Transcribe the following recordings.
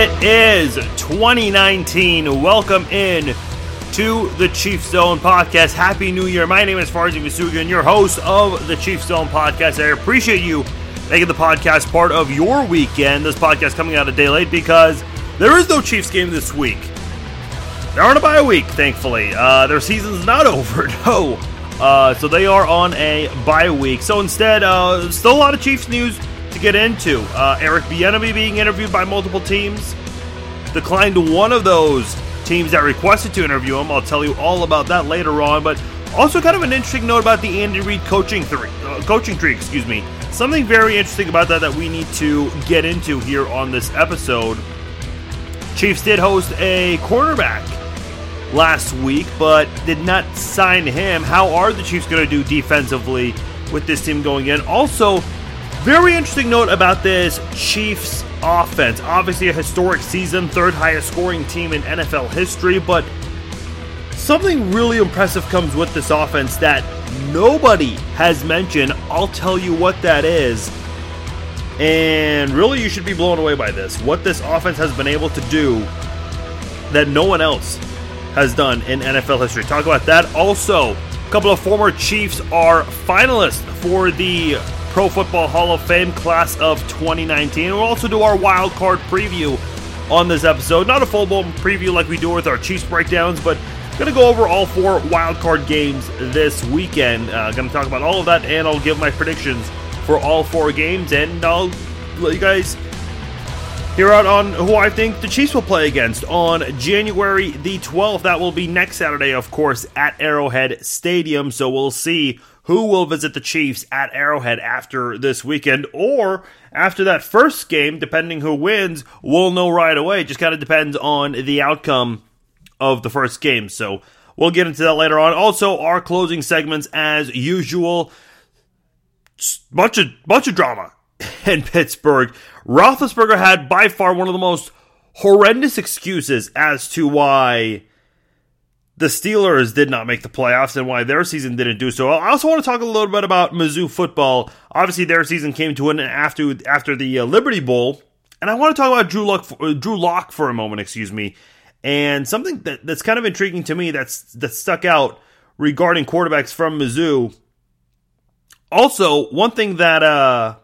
It is 2019. Welcome in to the Chief Zone podcast. Happy New Year. My name is Farzin Vousoughian, your host of the Chief Zone podcast. I appreciate you making the podcast part of your weekend. This podcast coming out a day late because there is no Chiefs game this week. They're on a bye week, thankfully. Uh, their season's not over, no. Uh, so they are on a bye week. So instead, uh, still a lot of Chiefs news to get into. Uh, Eric Bieniemy being interviewed by multiple teams. Declined one of those teams that requested to interview him. I'll tell you all about that later on. But also kind of an interesting note about the Andy Reid coaching three, uh, coaching tree. Excuse me. Something very interesting about that that we need to get into here on this episode. Chiefs did host a cornerback last week, but did not sign him. How are the Chiefs going to do defensively with this team going in? Also, very interesting note about this Chiefs offense. Obviously, a historic season, third highest scoring team in NFL history, but something really impressive comes with this offense that nobody has mentioned. I'll tell you what that is. And really, you should be blown away by this. What this offense has been able to do that no one else has done in NFL history. Talk about that. Also, a couple of former Chiefs are finalists for the Pro Football Hall of Fame class of 2019. We'll also do our wild card preview on this episode. Not a full blown preview like we do with our Chiefs breakdowns, but going to go over all four wild card games this weekend. Uh, going to talk about all of that, and I'll give my predictions for all four games, and I'll let you guys hear out on who I think the Chiefs will play against on January the 12th. That will be next Saturday, of course, at Arrowhead Stadium. So we'll see who will visit the Chiefs at Arrowhead after this weekend or after that first game, depending who wins, we'll know right away. It just kind of depends on the outcome of the first game. So we'll get into that later on. Also, our closing segments as usual. Bunch of bunch of drama in Pittsburgh. Roethlisberger had by far one of the most horrendous excuses as to why the Steelers did not make the playoffs and why their season didn't do so. I also want to talk a little bit about Mizzou football. Obviously, their season came to an end after after the uh, Liberty Bowl, and I want to talk about Drew Lock uh, Drew Lock for a moment. Excuse me, and something that, that's kind of intriguing to me that's that stuck out regarding quarterbacks from Mizzou. Also, one thing that uh,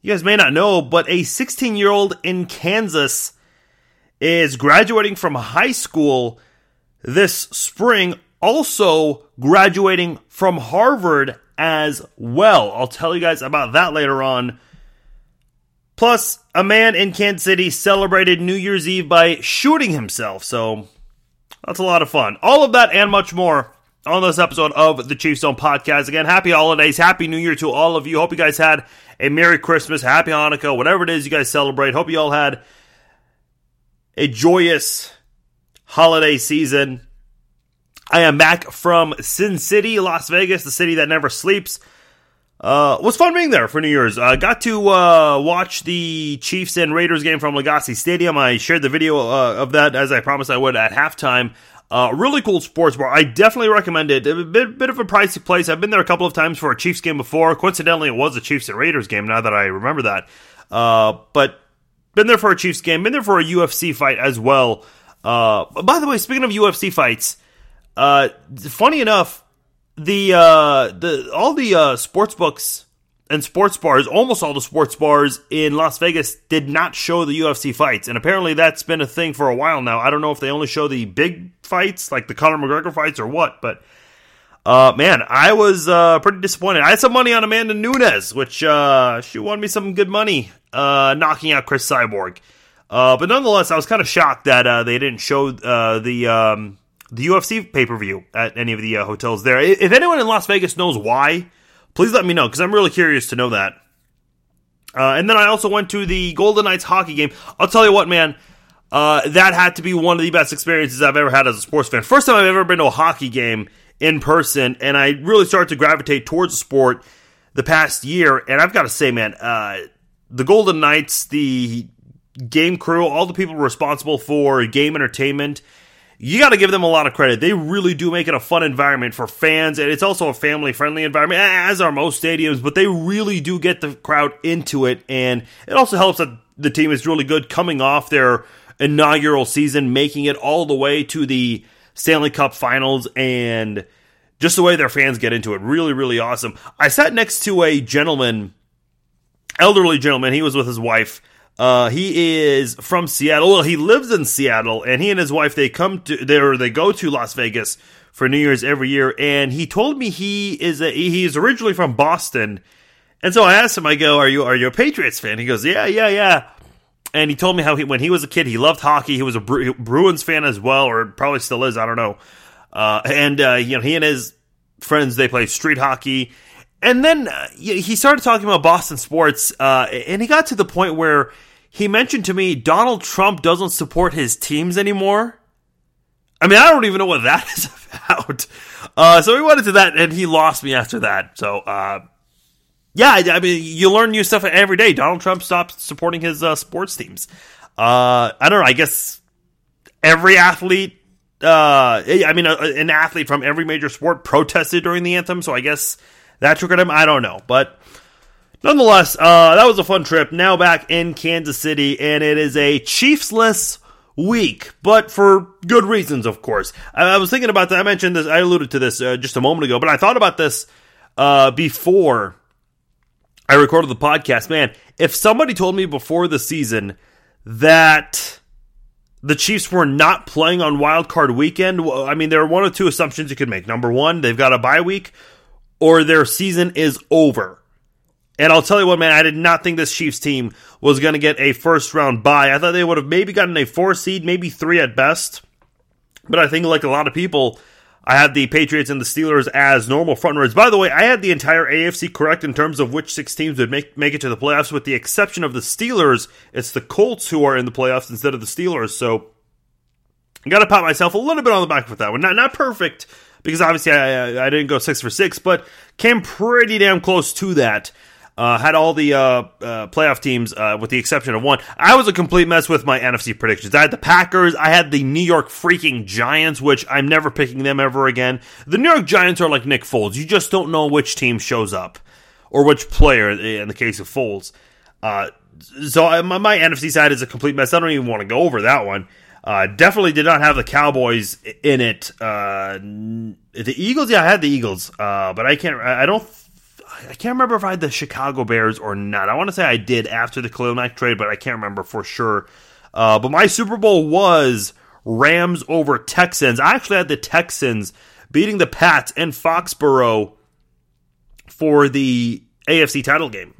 you guys may not know, but a 16 year old in Kansas is graduating from high school this spring, also graduating from Harvard as well. I'll tell you guys about that later on. Plus, a man in Kansas City celebrated New Year's Eve by shooting himself, so that's a lot of fun. All of that and much more on this episode of the Chiefs Zone podcast. Again, happy holidays, happy New Year to all of you. Hope you guys had a Merry Christmas, Happy Hanukkah, whatever it is you guys celebrate. Hope you all had a joyous holiday season. I am back from Sin City, Las Vegas, the city that never sleeps. Uh, was fun being there for New Year's. I uh, got to uh, watch the Chiefs and Raiders game from Legacy Stadium. I shared the video uh, of that as I promised I would at halftime. Uh, really cool sports bar. I definitely recommend it. A bit, bit of a pricey place. I've been there a couple of times for a Chiefs game before. Coincidentally, it was a Chiefs and Raiders game. Now that I remember that, uh, but been there for a Chiefs game. Been there for a UFC fight as well. Uh, by the way, speaking of UFC fights, uh, funny enough, the uh, the all the uh, sports books and sports bars, almost all the sports bars in Las Vegas did not show the UFC fights, and apparently that's been a thing for a while now. I don't know if they only show the big fights, like the Conor McGregor fights, or what, but. Uh, man, I was uh, pretty disappointed. I had some money on Amanda Nunes, which uh, she won me some good money, uh, knocking out Cris Cyborg. Uh, but nonetheless, I was kind of shocked that uh, they didn't show uh, the um, the UFC pay per view at any of the uh, hotels there. If anyone in Las Vegas knows why, please let me know because I'm really curious to know that. Uh, and then I also went to the Golden Knights hockey game. I'll tell you what, man, uh, that had to be one of the best experiences I've ever had as a sports fan. First time I've ever been to a hockey game in person, and I really started to gravitate towards the sport the past year. And I've got to say, man, the Golden Knights, the game crew, all the people responsible for game entertainment you got to give them a lot of credit. They really do make it a fun environment for fans, and it's also a family friendly environment, as are most stadiums, but they really do get the crowd into it, and it also helps that the team is really good coming off their inaugural season, making it all the way to the Stanley Cup finals and just the way their fans get into it. Really, really awesome. I sat next to a gentleman, elderly gentleman. He was with his wife. Uh, he is from Seattle. Well, he lives in Seattle, and he and his wife they come to there. They go to Las Vegas for New Year's every year. And he told me he is a, he is originally from Boston. And so I asked him. I go, "Are you are you a Patriots fan?" He goes, "Yeah, yeah, yeah." And he told me how he when he was a kid he loved hockey. He was a Bruins fan as well, or probably still is. I don't know. Uh, and uh, you know, he and his friends they play street hockey. And then uh, he started talking about Boston sports, uh, and he got to the point where he mentioned to me Donald Trump doesn't support his teams anymore. I mean, I don't even know what that is about. Uh, so we went into that, and he lost me after that. So, uh, yeah, I, I, mean, you learn new stuff every day. Donald Trump stopped supporting his uh, sports teams. Uh, I don't know. I guess every athlete, I mean, an athlete from every major sport protested during the anthem. So I guess that triggered him. I don't know, but. Nonetheless, uh, that was a fun trip. Now back in Kansas City, and it is a Chiefsless week, but for good reasons, of course. I, I, was thinking about that. I mentioned this, I alluded to this uh, just a moment ago, but I thought about this uh, before I recorded the podcast. Man, if somebody told me before the season that the Chiefs were not playing on wild card weekend, I mean, there are one or two assumptions you could make. Number one, they've got a bye week, or their season is over. And I'll tell you what, man, I did not think this Chiefs team was going to get a first round bye. I thought they would have maybe gotten a four seed, maybe three at best. But I think, like a lot of people, I had the Patriots and the Steelers as normal frontrunners. By the way, I had the entire AFC correct in terms of which six teams would make, make it to the playoffs, with the exception of the Steelers. It's the Colts who are in the playoffs instead of the Steelers. So I got to pat myself a little bit on the back with that one. Not, not perfect, because obviously I, I didn't go six for six, but came pretty damn close to that. Uh, had all the uh, uh, playoff teams uh, with the exception of one. I was a complete mess with my NFC predictions. I had the Packers. I had the New York freaking Giants, which I'm never picking them ever again. The New York Giants are like Nick Foles. You just don't know which team shows up or which player in the case of Foles. Uh, so I, my, my, NFC side is a complete mess. I don't even want to go over that one. Uh, definitely did not have the Cowboys in it. the Eagles, yeah, I had the Eagles, but I can't. I don't I can't remember if I had the Chicago Bears or not. I want to say I did after the Khalil Mack trade, but I can't remember for sure. Uh, but my Super Bowl was Rams over Texans. I actually had the Texans beating the Pats and Foxborough for the AFC title game.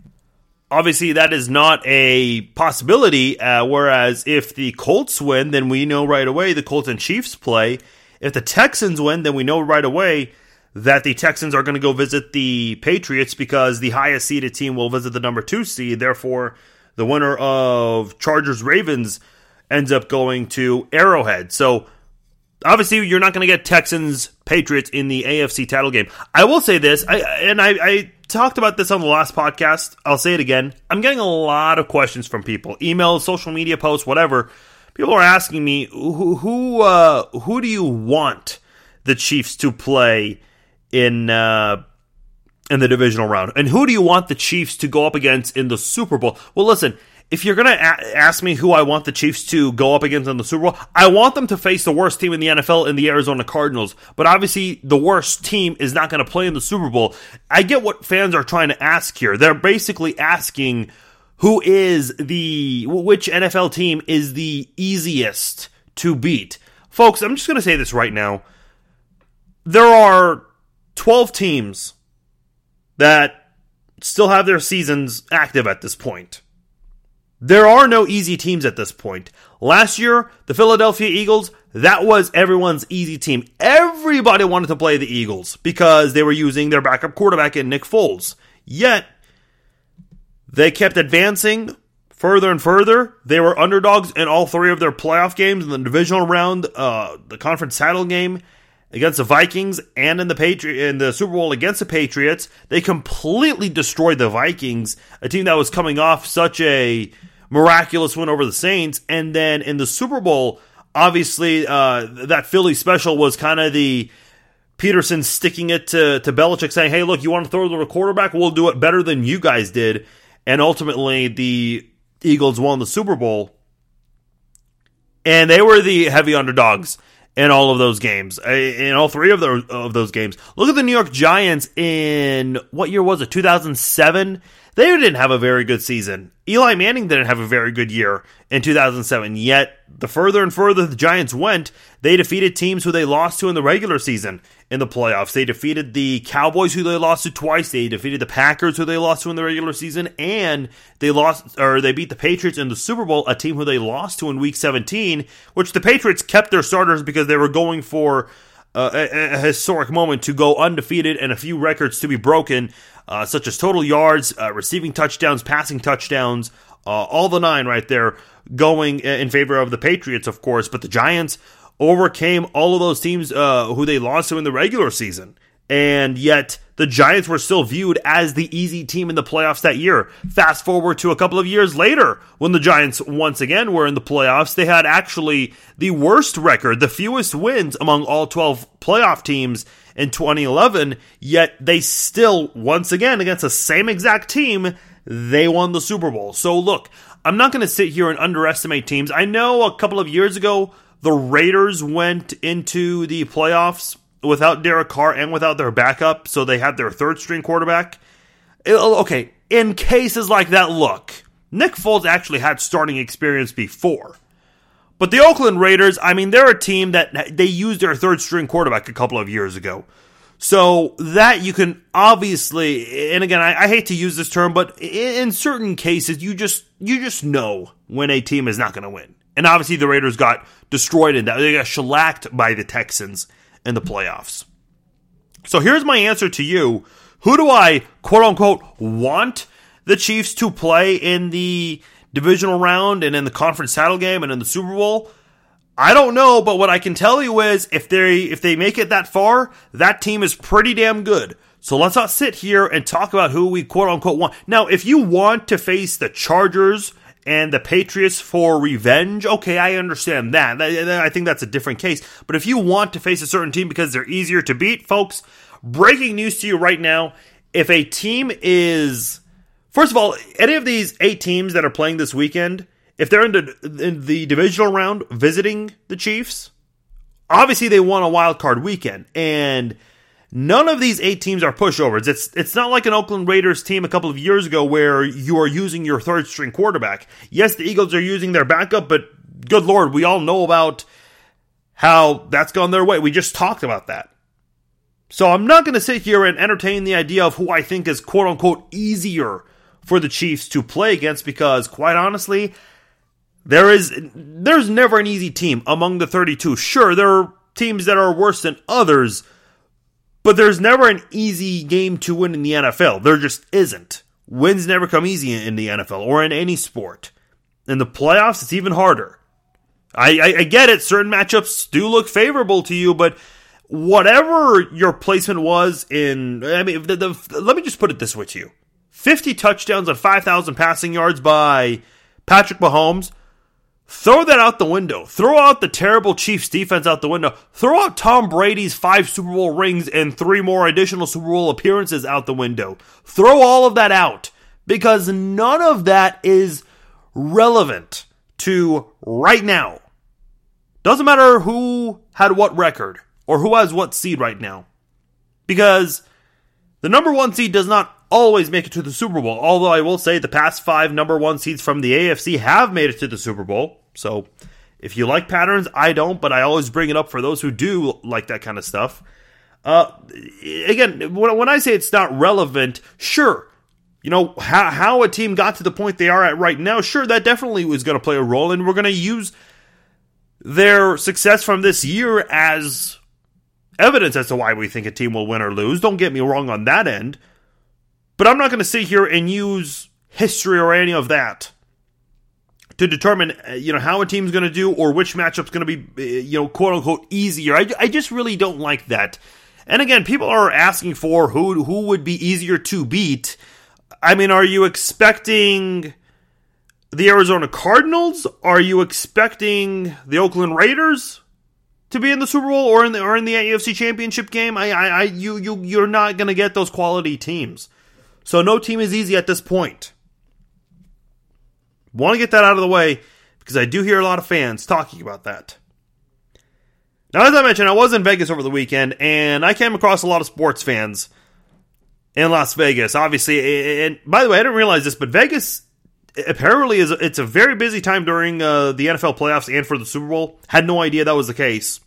Obviously, that is not a possibility. Uh, whereas if the Colts win, then we know right away the Colts and Chiefs play. If the Texans win, then we know right away that the Texans are going to go visit the Patriots because the highest seeded team will visit the number two seed. Therefore, the winner of Chargers Ravens ends up going to Arrowhead. So, obviously, you're not going to get Texans Patriots in the AFC title game. I will say this, I, and I, I talked about this on the last podcast. I'll say it again. I'm getting a lot of questions from people, emails, social media posts, whatever. People are asking me who who uh, who do you want the Chiefs to play in uh, in the divisional round. And who do you want the Chiefs to go up against in the Super Bowl? Well, listen, if you're going to a- ask me who I want the Chiefs to go up against in the Super Bowl, I want them to face the worst team in the NFL in the Arizona Cardinals. But obviously, the worst team is not going to play in the Super Bowl. I get what fans are trying to ask here. They're basically asking who is the which NFL team is the easiest to beat. Folks, I'm just going to say this right now. There are 12 teams that still have their seasons active at this point. There are no easy teams at this point. Last year, the Philadelphia Eagles, that was everyone's easy team. Everybody wanted to play the Eagles because they were using their backup quarterback in Nick Foles. Yet, they kept advancing further and further. They were underdogs in all three of their playoff games in the divisional round, uh, the conference title game, against the Vikings and in the Patri- in the Super Bowl against the Patriots. They completely destroyed the Vikings, a team that was coming off such a miraculous win over the Saints. And then in the Super Bowl, obviously uh, that Philly special was kind of the Pederson sticking it to, to Belichick saying, hey, look, you want to throw to the quarterback? We'll do it better than you guys did. And ultimately, the Eagles won the Super Bowl, and they were the heavy underdogs in all of those games, uh, in all three of those of those games. Look at the New York Giants in what year was it? 2007. They didn't have a very good season. Eli Manning didn't have a very good year in 2007. Yet, the further and further the Giants went, they defeated teams who they lost to in the regular season in the playoffs. They defeated the Cowboys, who they lost to twice. They defeated the Packers, who they lost to in the regular season, and they lost or they beat the Patriots in the Super Bowl, a team who they lost to in Week 17. Which the Patriots kept their starters because they were going for. Uh, a, a, historic moment to go undefeated and a few records to be broken uh, such as total yards, uh, receiving touchdowns, passing touchdowns, uh, all the nine right there going in favor of the Patriots, of course. But the Giants overcame all of those teams uh, who they lost to in the regular season. And yet, the Giants were still viewed as the easy team in the playoffs that year. Fast forward to a couple of years later, when the Giants once again were in the playoffs, they had actually the worst record, the fewest wins among all 12 playoff teams in 2011, yet they still, once again, against the same exact team, they won the Super Bowl. So look, I'm not going to sit here and underestimate teams. I know a couple of years ago, the Raiders went into the playoffs without Derek Carr and without their backup, so they had their third string quarterback. Oh, okay, in cases like that, look, Nick Foles actually had starting experience before. But the Oakland Raiders, I mean, they're a team that they used their third string quarterback a couple of years ago. So that you can obviously, and again, I, I, hate to use this term, but in certain cases, you just you just know when a team is not going to win. And obviously, the Raiders got destroyed in that; they got shellacked by the Texans in the playoffs. So here's my answer to you: Who do I quote unquote want the Chiefs to play in the divisional round and in the conference title game and in the Super Bowl? I don't know, but what I can tell you is if they if they make it that far, that team is pretty damn good. So let's not sit here and talk about who we quote unquote want. Now, if you want to face the Chargers and the Patriots for revenge, okay, I understand that. I think that's a different case. But if you want to face a certain team because they're easier to beat, folks, breaking news to you right now. If a team is First of all, any of these eight teams that are playing this weekend, if they're in the, in the divisional round visiting the Chiefs, obviously they won a wild card weekend, and none of these eight teams are pushovers. It's it's not like an Oakland Raiders team a couple of years ago where you are using your third string quarterback. Yes, the Eagles are using their backup, but good lord, we all know about how that's gone their way. We just talked about that. So I'm not going to sit here and entertain the idea of who I think is quote unquote easier for the Chiefs to play against because, quite honestly, there is there's never an easy team among the 32. Sure, there are teams that are worse than others, but there's never an easy game to win in the NFL. There just isn't. Wins never come easy in the NFL or in any sport. In the playoffs, it's even harder. I, I, I get it. Certain matchups do look favorable to you, but whatever your placement was in, I mean, the, the, let me just put it this way to you 50 touchdowns and 5,000 passing yards by Patrick Mahomes. Throw that out the window. Throw out the terrible Chiefs defense out the window. Throw out Tom Brady's five Super Bowl rings and three more additional Super Bowl appearances out the window. Throw all of that out because none of that is relevant to right now. Doesn't matter who had what record or who has what seed right now. Because the number one seed does not always make it to the Super Bowl. Although I will say the past five number one seeds from the AFC have made it to the Super Bowl. So if you like patterns, I don't, but I always bring it up for those who do like that kind of stuff. Uh, again, when, I say it's not relevant, sure, you know, how, how a team got to the point they are at right now, sure, that definitely was going to play a role, and we're going to use their success from this year as evidence as to why we think a team will win or lose. Don't get me wrong on that end. But I'm not going to sit here and use history or any of that to determine uh, you know how a team's going to do or which matchup's going to be uh, you know quote unquote easier. I, I just really don't like that. And again, people are asking for who who would be easier to beat. I mean, are you expecting the Arizona Cardinals? Are you expecting the Oakland Raiders to be in the Super Bowl or in the or in the AFC Championship game? I I, I you you you're not going to get those quality teams. So no team is easy at this point. Want to get that out of the way because I do hear a lot of fans talking about that. Now, as I mentioned, I was in Vegas over the weekend and I came across a lot of sports fans in Las Vegas. Obviously, and by the way, I didn't realize this, but Vegas apparently is it's a very busy time during uh, the NFL playoffs and for the Super Bowl. Had no idea that was the case.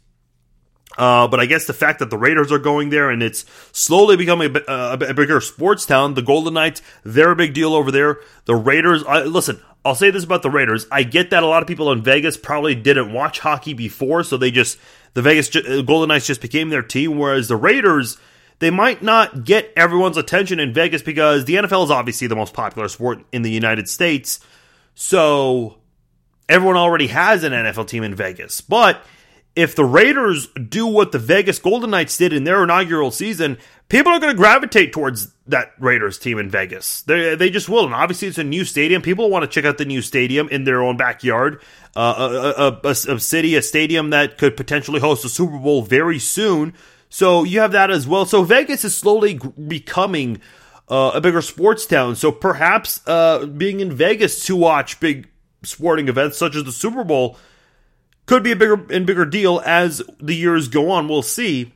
Uh, but I guess the fact that the Raiders are going there and it's slowly becoming a, a, a bigger sports town, the Golden Knights, they're a big deal over there. The Raiders, I, listen, I'll say this about the Raiders. I get that a lot of people in Vegas probably didn't watch hockey before, so they just, the Vegas uh, Golden Knights just became their team, whereas the Raiders, they might not get everyone's attention in Vegas because the NFL is obviously the most popular sport in the United States. So everyone already has an NFL team in Vegas. But if the Raiders do what the Vegas Golden Knights did in their inaugural season, people are going to gravitate towards that Raiders team in Vegas. They, they just will. And obviously, it's a new stadium. People want to check out the new stadium in their own backyard. Uh, a, a, a, a city, a stadium that could potentially host a Super Bowl very soon. So you have that as well. So Vegas is slowly becoming uh, a bigger sports town. So perhaps uh, being in Vegas to watch big sporting events such as the Super Bowl could be a bigger and bigger deal as the years go on. We'll see.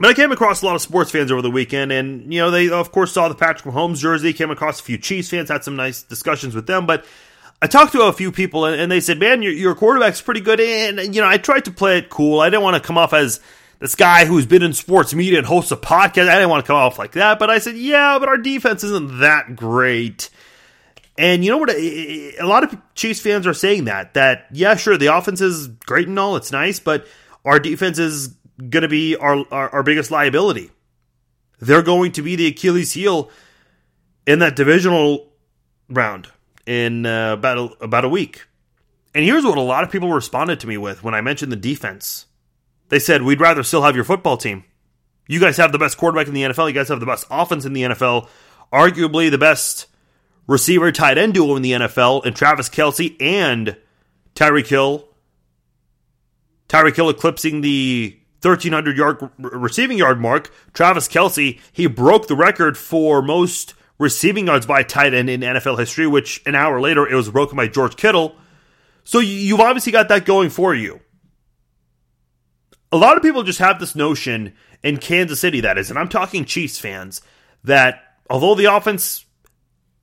But I came across a lot of sports fans over the weekend, and you know they of course saw the Patrick Mahomes jersey. Came across a few Chiefs fans, had some nice discussions with them. But I talked to a few people, and, they said, "Man, your, your quarterback's pretty good." And you know, I tried to play it cool. I didn't want to come off as this guy who's been in sports media and hosts a podcast. I didn't want to come off like that. But I said, "Yeah, but our defense isn't that great." And you know what? A lot of Chiefs fans are saying that. That, yeah, sure, the offense is great and all, it's nice, but our defense is going to be our, our, our, biggest liability. They're going to be the Achilles heel in that divisional round in uh, about, a, about a week. And here's what a lot of people responded to me with when I mentioned the defense. They said, We'd rather still have your football team. You guys have the best quarterback in the NFL. You guys have the best offense in the NFL. Arguably the best receiver tight end duo in the NFL and Travis Kelce and Tyreek Hill. Tyreek Hill eclipsing the 1,300 yard receiving yard mark. Travis Kelce, he broke the record for most receiving yards by tight end in NFL history, which an hour later it was broken by George Kittle. So you've obviously got that going for you. A lot of people just have this notion in Kansas City, that is, and I'm talking Chiefs fans, that although the offense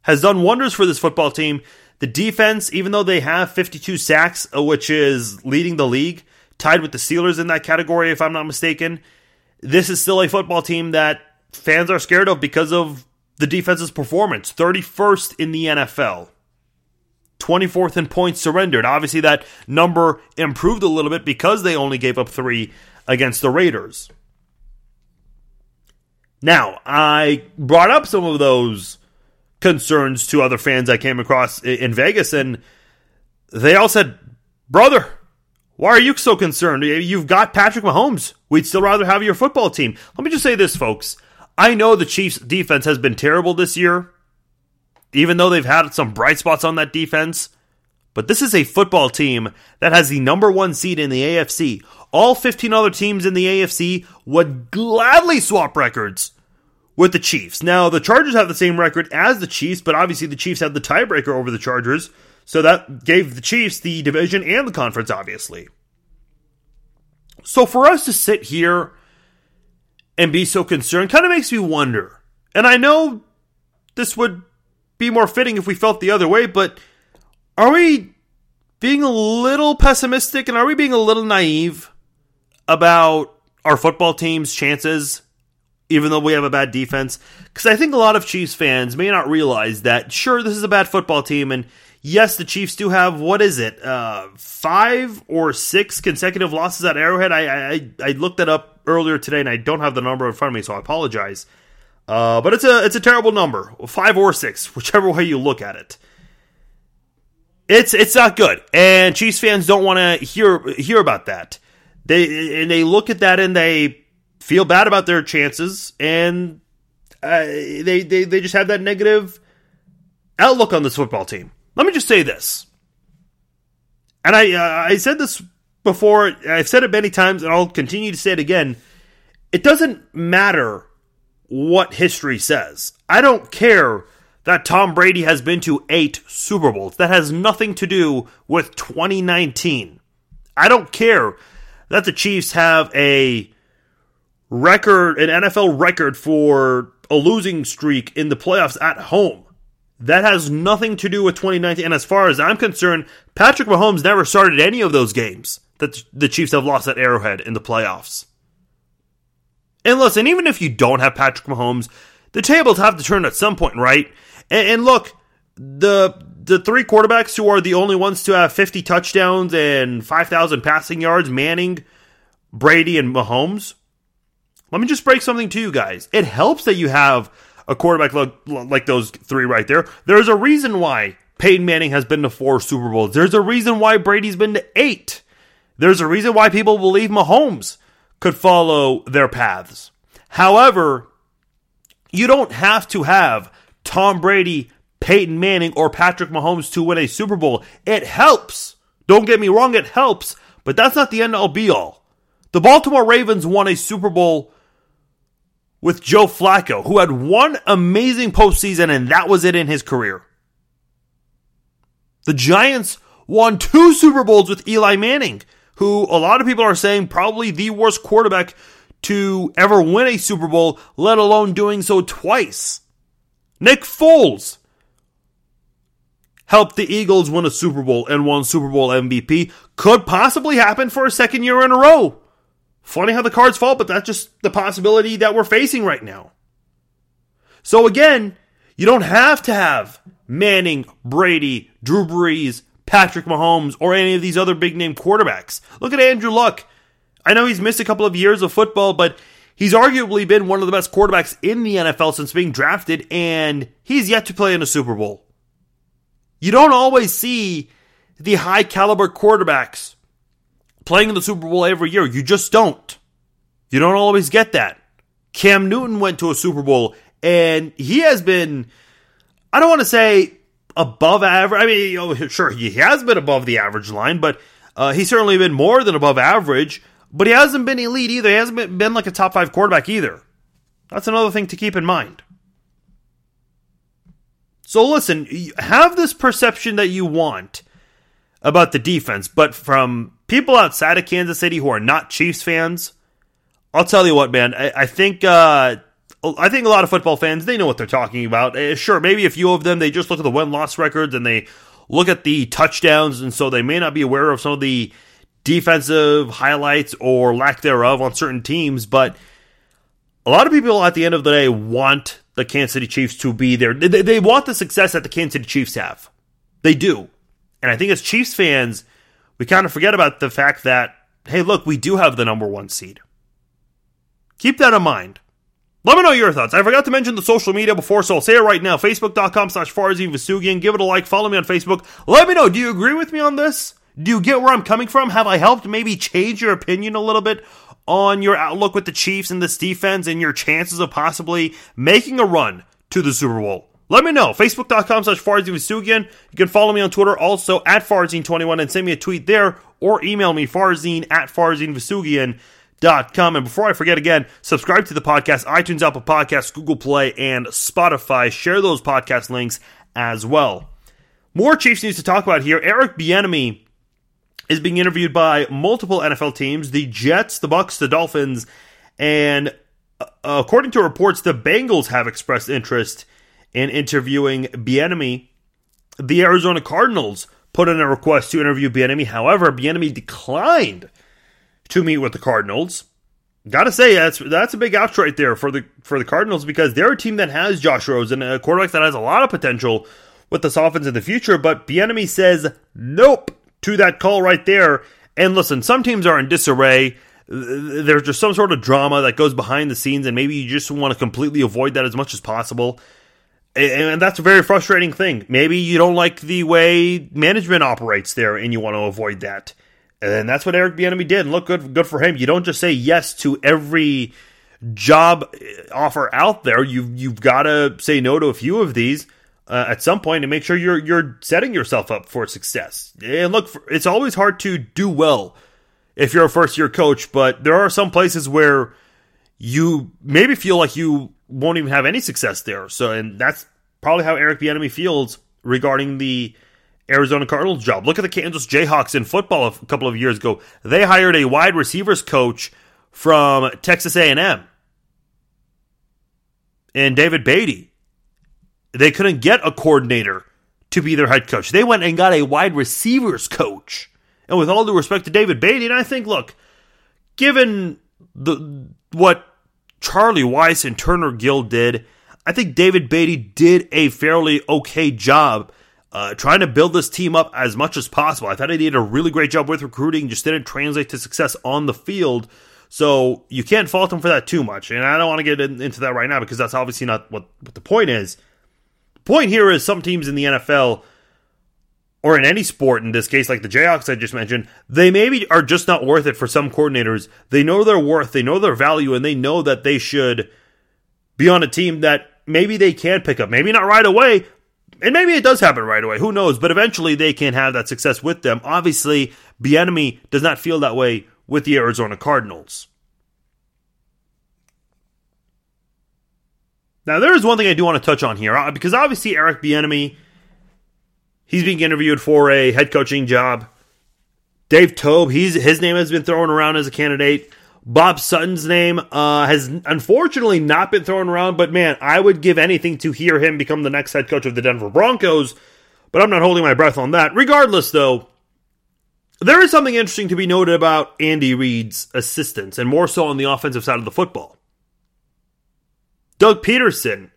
has done wonders for this football team. The defense, even though they have 52 sacks, uh, which is leading the league, tied with the Steelers in that category, if I'm not mistaken, this is still a football team that fans are scared of because of the defense's performance. 31st in the NFL. 24th in points surrendered. Obviously, that number improved a little bit because they only gave up three against the Raiders. Now, I brought up some of those concerns to other fans I came across in Vegas, and they all said, Brother, why are you so concerned? You've got Patrick Mahomes. We'd still rather have your football team. Let me just say this, folks. I know the Chiefs' defense has been terrible this year, even though they've had some bright spots on that defense. But this is a football team that has the number one seed in the AFC. All 15 other teams in the AFC would gladly swap records with the Chiefs. Now, the Chargers have the same record as the Chiefs, but obviously the Chiefs had the tiebreaker over the Chargers, so that gave the Chiefs the division and the conference, obviously. So for us to sit here and be so concerned kind of makes me wonder. And I know this would be more fitting if we felt the other way, but are we being a little pessimistic and are we being a little naive about our football team's chances even though we have a bad defense. Because I think a lot of Chiefs fans may not realize that, sure, this is a bad football team, and yes, the Chiefs do have, what is it, uh, five or six consecutive losses at Arrowhead? I, I, I looked that up earlier today, and I don't have the number in front of me, so I apologize. Uh, but it's a it's a terrible number, five or six, whichever way you look at it. It's it's not good, and Chiefs fans don't want to hear hear about that. They and they look at that and they feel bad about their chances, and uh, they, they they just have that negative outlook on this football team. Let me just say this, and I uh, I said this before. I've said it many times, and I'll continue to say it again. It doesn't matter what history says. I don't care that Tom Brady has been to eight Super Bowls. That has nothing to do with 2019. I don't care that the Chiefs have a record, an NFL record for a losing streak in the playoffs at home. That has nothing to do with 2019. And as far as I'm concerned, Patrick Mahomes never started any of those games that the Chiefs have lost at Arrowhead in the playoffs. And listen, even if you don't have Patrick Mahomes, the tables have to turn at some point, right? And, and look, the the three quarterbacks who are the only ones to have 50 touchdowns and 5,000 passing yards, Manning, Brady, and Mahomes. Let me just break something to you guys. It helps that you have a quarterback like, like those three right there. There's a reason why Peyton Manning has been to four Super Bowls. There's a reason why Brady's been to eight. There's a reason why people believe Mahomes could follow their paths. However, you don't have to have Tom Brady, Peyton Manning, or Patrick Mahomes to win a Super Bowl. It helps. Don't get me wrong, it helps, but that's not the end all be all. The Baltimore Ravens won a Super Bowl with Joe Flacco, who had one amazing postseason, and that was it in his career. The Giants won two Super Bowls with Eli Manning, who a lot of people are saying probably the worst quarterback to ever win a Super Bowl, let alone doing so twice. Nick Foles helped the Eagles win a Super Bowl and won Super Bowl MVP. Could possibly happen for a second year in a row. Funny how the cards fall, but that's just the possibility that we're facing right now. So again, you don't have to have Manning, Brady, Drew Brees, Patrick Mahomes, or any of these other big name quarterbacks. Look at Andrew Luck. I know he's missed a couple of years of football, but he's arguably been one of the best quarterbacks in the NFL since being drafted, and he's yet to play in a Super Bowl. You don't always see the high caliber quarterbacks playing in the Super Bowl every year. You just don't. You don't always get that. Cam Newton went to a Super Bowl, and he has been, I don't want to say above average. I mean, sure, he has been above the average line, but uh, he's certainly been more than above average. But he hasn't been elite either. He hasn't been like a top five quarterback either. That's another thing to keep in mind. So listen, have this perception that you want about the defense, but from people outside of Kansas City who are not Chiefs fans, I'll tell you what, man. I, I think uh, I think a lot of football fans they know what they're talking about. Uh, sure, maybe a few of them they just look at the win loss records and they look at the touchdowns, and so they may not be aware of some of the defensive highlights or lack thereof on certain teams. But a lot of people at the end of the day want the Kansas City Chiefs to be there. They, they want the success that the Kansas City Chiefs have. They do, and I think as Chiefs fans we kind of forget about the fact that, hey, look, we do have the number one seed. Keep that in mind. Let me know your thoughts. I forgot to mention the social media before, so I'll say it right now. Facebook.com slash Farzin Vousoughian. Give it a like. Follow me on Facebook. Let me know. Do you agree with me on this? Do you get where I'm coming from? Have I helped maybe change your opinion a little bit on your outlook with the Chiefs and this defense and your chances of possibly making a run to the Super Bowl? Let me know. Facebook.com slash Farzin. You can follow me on Twitter also at Farzin21 and send me a tweet there or email me farzin at FarzinVousoughian.com. And before I forget again, subscribe to the podcast, iTunes, Apple Podcasts, Google Play, and Spotify. Share those podcast links as well. More Chiefs news to talk about here. Eric Bieniemy is being interviewed by multiple NFL teams, the Jets, the Bucks, the Dolphins, and uh, according to reports, the Bengals have expressed interest in interviewing Bieniemy. The Arizona Cardinals put in a request to interview Bieniemy. However, Bieniemy declined to meet with the Cardinals. Gotta say that's that's a big ouch right there for the for the Cardinals because they're a team that has Josh Rosen, and a quarterback that has a lot of potential with this offense in the future. But Bieniemy says nope to that call right there. And listen, some teams are in disarray. There's just some sort of drama that goes behind the scenes, and maybe you just want to completely avoid that as much as possible and that's a very frustrating thing. Maybe you don't like the way management operates there, and you want to avoid that. And that's what Eric Bieniemy did. And look, good, good for him. You don't just say yes to every job offer out there. You you've got to say no to a few of these uh, at some point point to make sure you're you're setting yourself up for success. And look, it's always hard to do well if you're a first year coach, but there are some places where you maybe feel like you won't even have any success there. So, and that's probably how Eric Bieniemy feels regarding the Arizona Cardinals job. Look at the Kansas Jayhawks in football a couple of years ago. They hired a wide receivers coach from Texas A&M. And David Beaty. They couldn't get a coordinator to be their head coach. They went and got a wide receivers coach. And with all due respect to David Beaty, and I think, look, given the what Charlie Weis and Turner Gill did, I think David Beaty did a fairly okay job uh, trying to build this team up as much as possible. I thought he did a really great job with recruiting, just didn't translate to success on the field. So you can't fault him for that too much. And I don't want to get in, into that right now because that's obviously not what, what the point is. The point here is some teams in the NFL or in any sport, in this case, like the Jayhawks I just mentioned, they maybe are just not worth it for some coordinators. They know their worth, they know their value, and they know that they should be on a team that maybe they can pick up. Maybe not right away, and maybe it does happen right away. Who knows? But eventually they can have that success with them. Obviously, Bieniemy does not feel that way with the Arizona Cardinals. Now, there is one thing I do want to touch on here uh, because obviously Eric Bieniemy, he's being interviewed for a head coaching job. Dave Toub, he's his name has been thrown around as a candidate. Bob Sutton's name uh, has unfortunately not been thrown around, but man, I would give anything to hear him become the next head coach of the Denver Broncos. But I'm not holding my breath on that. Regardless, though, there is something interesting to be noted about Andy Reid's assistants, and more so on the offensive side of the football. Doug Pederson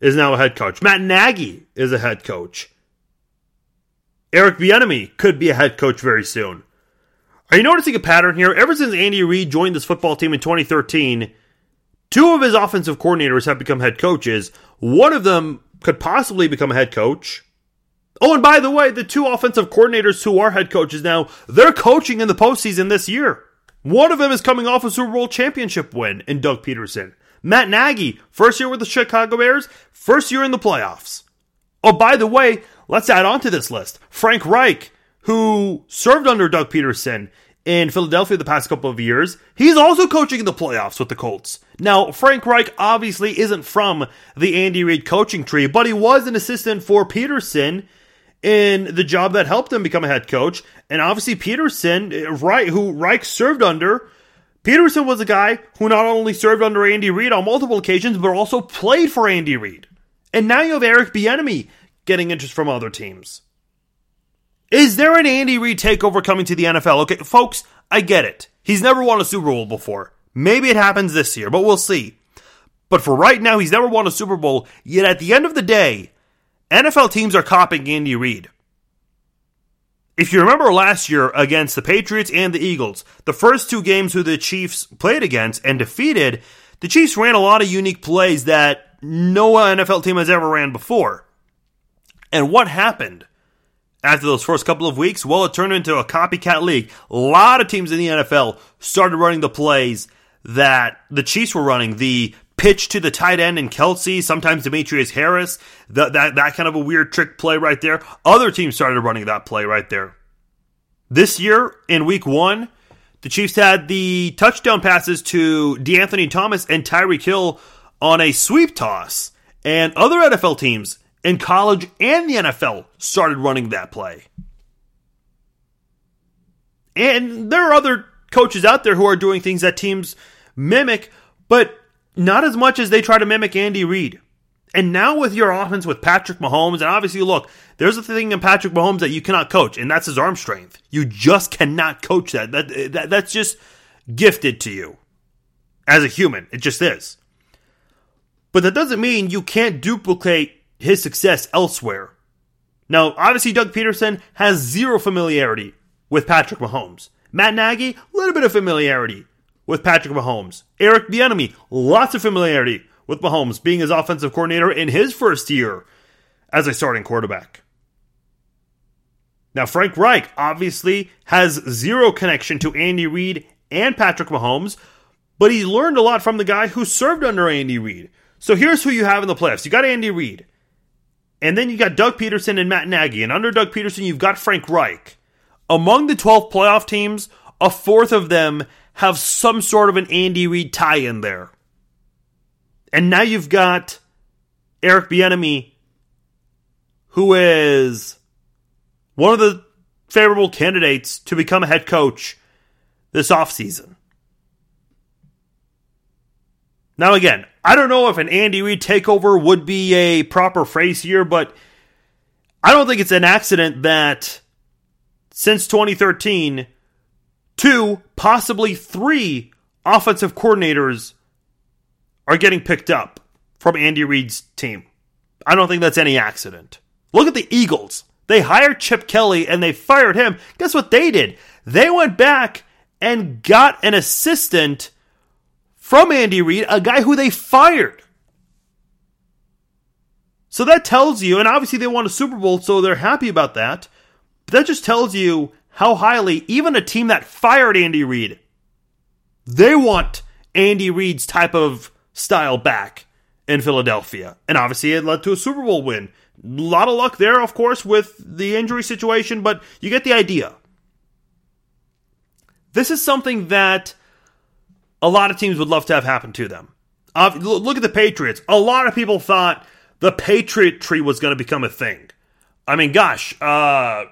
is now a head coach. Matt Nagy is a head coach. Eric Bieniemy could be a head coach very soon. Are you noticing a pattern here? Ever since Andy Reid joined this football team in 2013, two of his offensive coordinators have become head coaches. One of them could possibly become a head coach. Oh, and by the way, the two offensive coordinators who are head coaches now, they're coaching in the postseason this year. One of them is coming off a Super Bowl championship win in Doug Pederson. Matt Nagy, first year with the Chicago Bears, first year in the playoffs. Oh, by the way, let's add on to this list. Frank Reich, who served under Doug Pederson in Philadelphia the past couple of years, he's also coaching in the playoffs with the Colts. Now, Frank Reich obviously isn't from the Andy Reid coaching tree, but he was an assistant for Pederson in the job that helped him become a head coach. And obviously, Pederson, eh, right, who Reich served under, Pederson was a guy who not only served under Andy Reid on multiple occasions, but also played for Andy Reid. And now you have Eric Bieniemy getting interest from other teams. Is there an Andy Reid takeover coming to the NFL? Okay, folks, I get it. He's never won a Super Bowl before. Maybe it happens this year, but we'll see. But for right now, he's never won a Super Bowl. Yet at the end of the day, NFL teams are copying Andy Reid. If you remember last year against the Patriots and the Eagles, the first two games who the Chiefs played against and defeated, the Chiefs ran a lot of unique plays that no NFL team has ever ran before. And what happened after those first couple of weeks? Well, it turned into a copycat league. A lot of teams in the NFL started running the plays that the Chiefs were running. The pitch to the tight end and Kelce, sometimes Demetrius Harris, that, that, that kind of a weird trick play right there. Other teams started running that play right there. This year, in week one, the Chiefs had the touchdown passes to De'Anthony Thomas and Tyreek Hill on a sweep toss. And other NFL teams in college and the NFL started running that play. And there are other coaches out there who are doing things that teams mimic, but not as much as they try to mimic Andy Reid. And now with your offense with Patrick Mahomes, and obviously, look, there's a thing in Patrick Mahomes that you cannot coach, and that's his arm strength. You just cannot coach that. That, that that's just gifted to you as a human. It just is. But that doesn't mean you can't duplicate his success elsewhere. Now, obviously, Doug Pederson has zero familiarity with Patrick Mahomes. Matt Nagy, a little bit of familiarity with Patrick Mahomes. Eric Bieniemy, lots of familiarity with Mahomes, being his offensive coordinator in his first year as a starting quarterback. Now, Frank Reich obviously has zero connection to Andy Reid and Patrick Mahomes, but he learned a lot from the guy who served under Andy Reid. So here's who you have in the playoffs. You got Andy Reid. And then you got Doug Pederson and Matt Nagy. And under Doug Pederson, you've got Frank Reich. Among the 12 playoff teams, a fourth of them have some sort of an Andy Reid tie in there. And now you've got Eric Bieniemy, who is one of the favorable candidates to become a head coach this offseason. Now, again, I don't know if an Andy Reid takeover would be a proper phrase here, but I don't think it's an accident that since 2013, two, possibly three offensive coordinators are getting picked up from Andy Reid's team. I don't think that's any accident. Look at the Eagles. They hired Chip Kelly and they fired him. Guess what they did? They went back and got an assistant from Andy Reid, a guy who they fired. So that tells you, and obviously they won a Super Bowl, so they're happy about that. But that just tells you how highly, even a team that fired Andy Reid, they want Andy Reid's type of style back in Philadelphia. And obviously it led to a Super Bowl win. A lot of luck there, of course, with the injury situation, but you get the idea. This is something that a lot of teams would love to have happen to them. Uh, look at the Patriots. A lot of people thought the Patriot tree was going to become a thing. I mean, gosh, uh,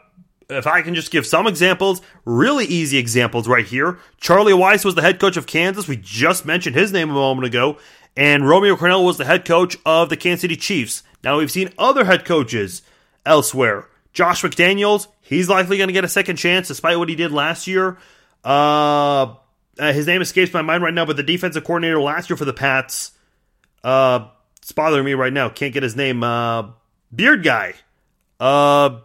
if I can just give some examples, really easy examples right here. Charlie Weis was the head coach of Kansas. We just mentioned his name a moment ago. And Romeo Crennel was the head coach of the Kansas City Chiefs. Now we've seen other head coaches elsewhere. Josh McDaniels, he's likely going to get a second chance despite what he did last year. Uh, uh, his name escapes my mind right now, but the defensive coordinator last year for the Pats, uh, it's bothering me right now. Can't get his name. Uh, Beard guy. Uh,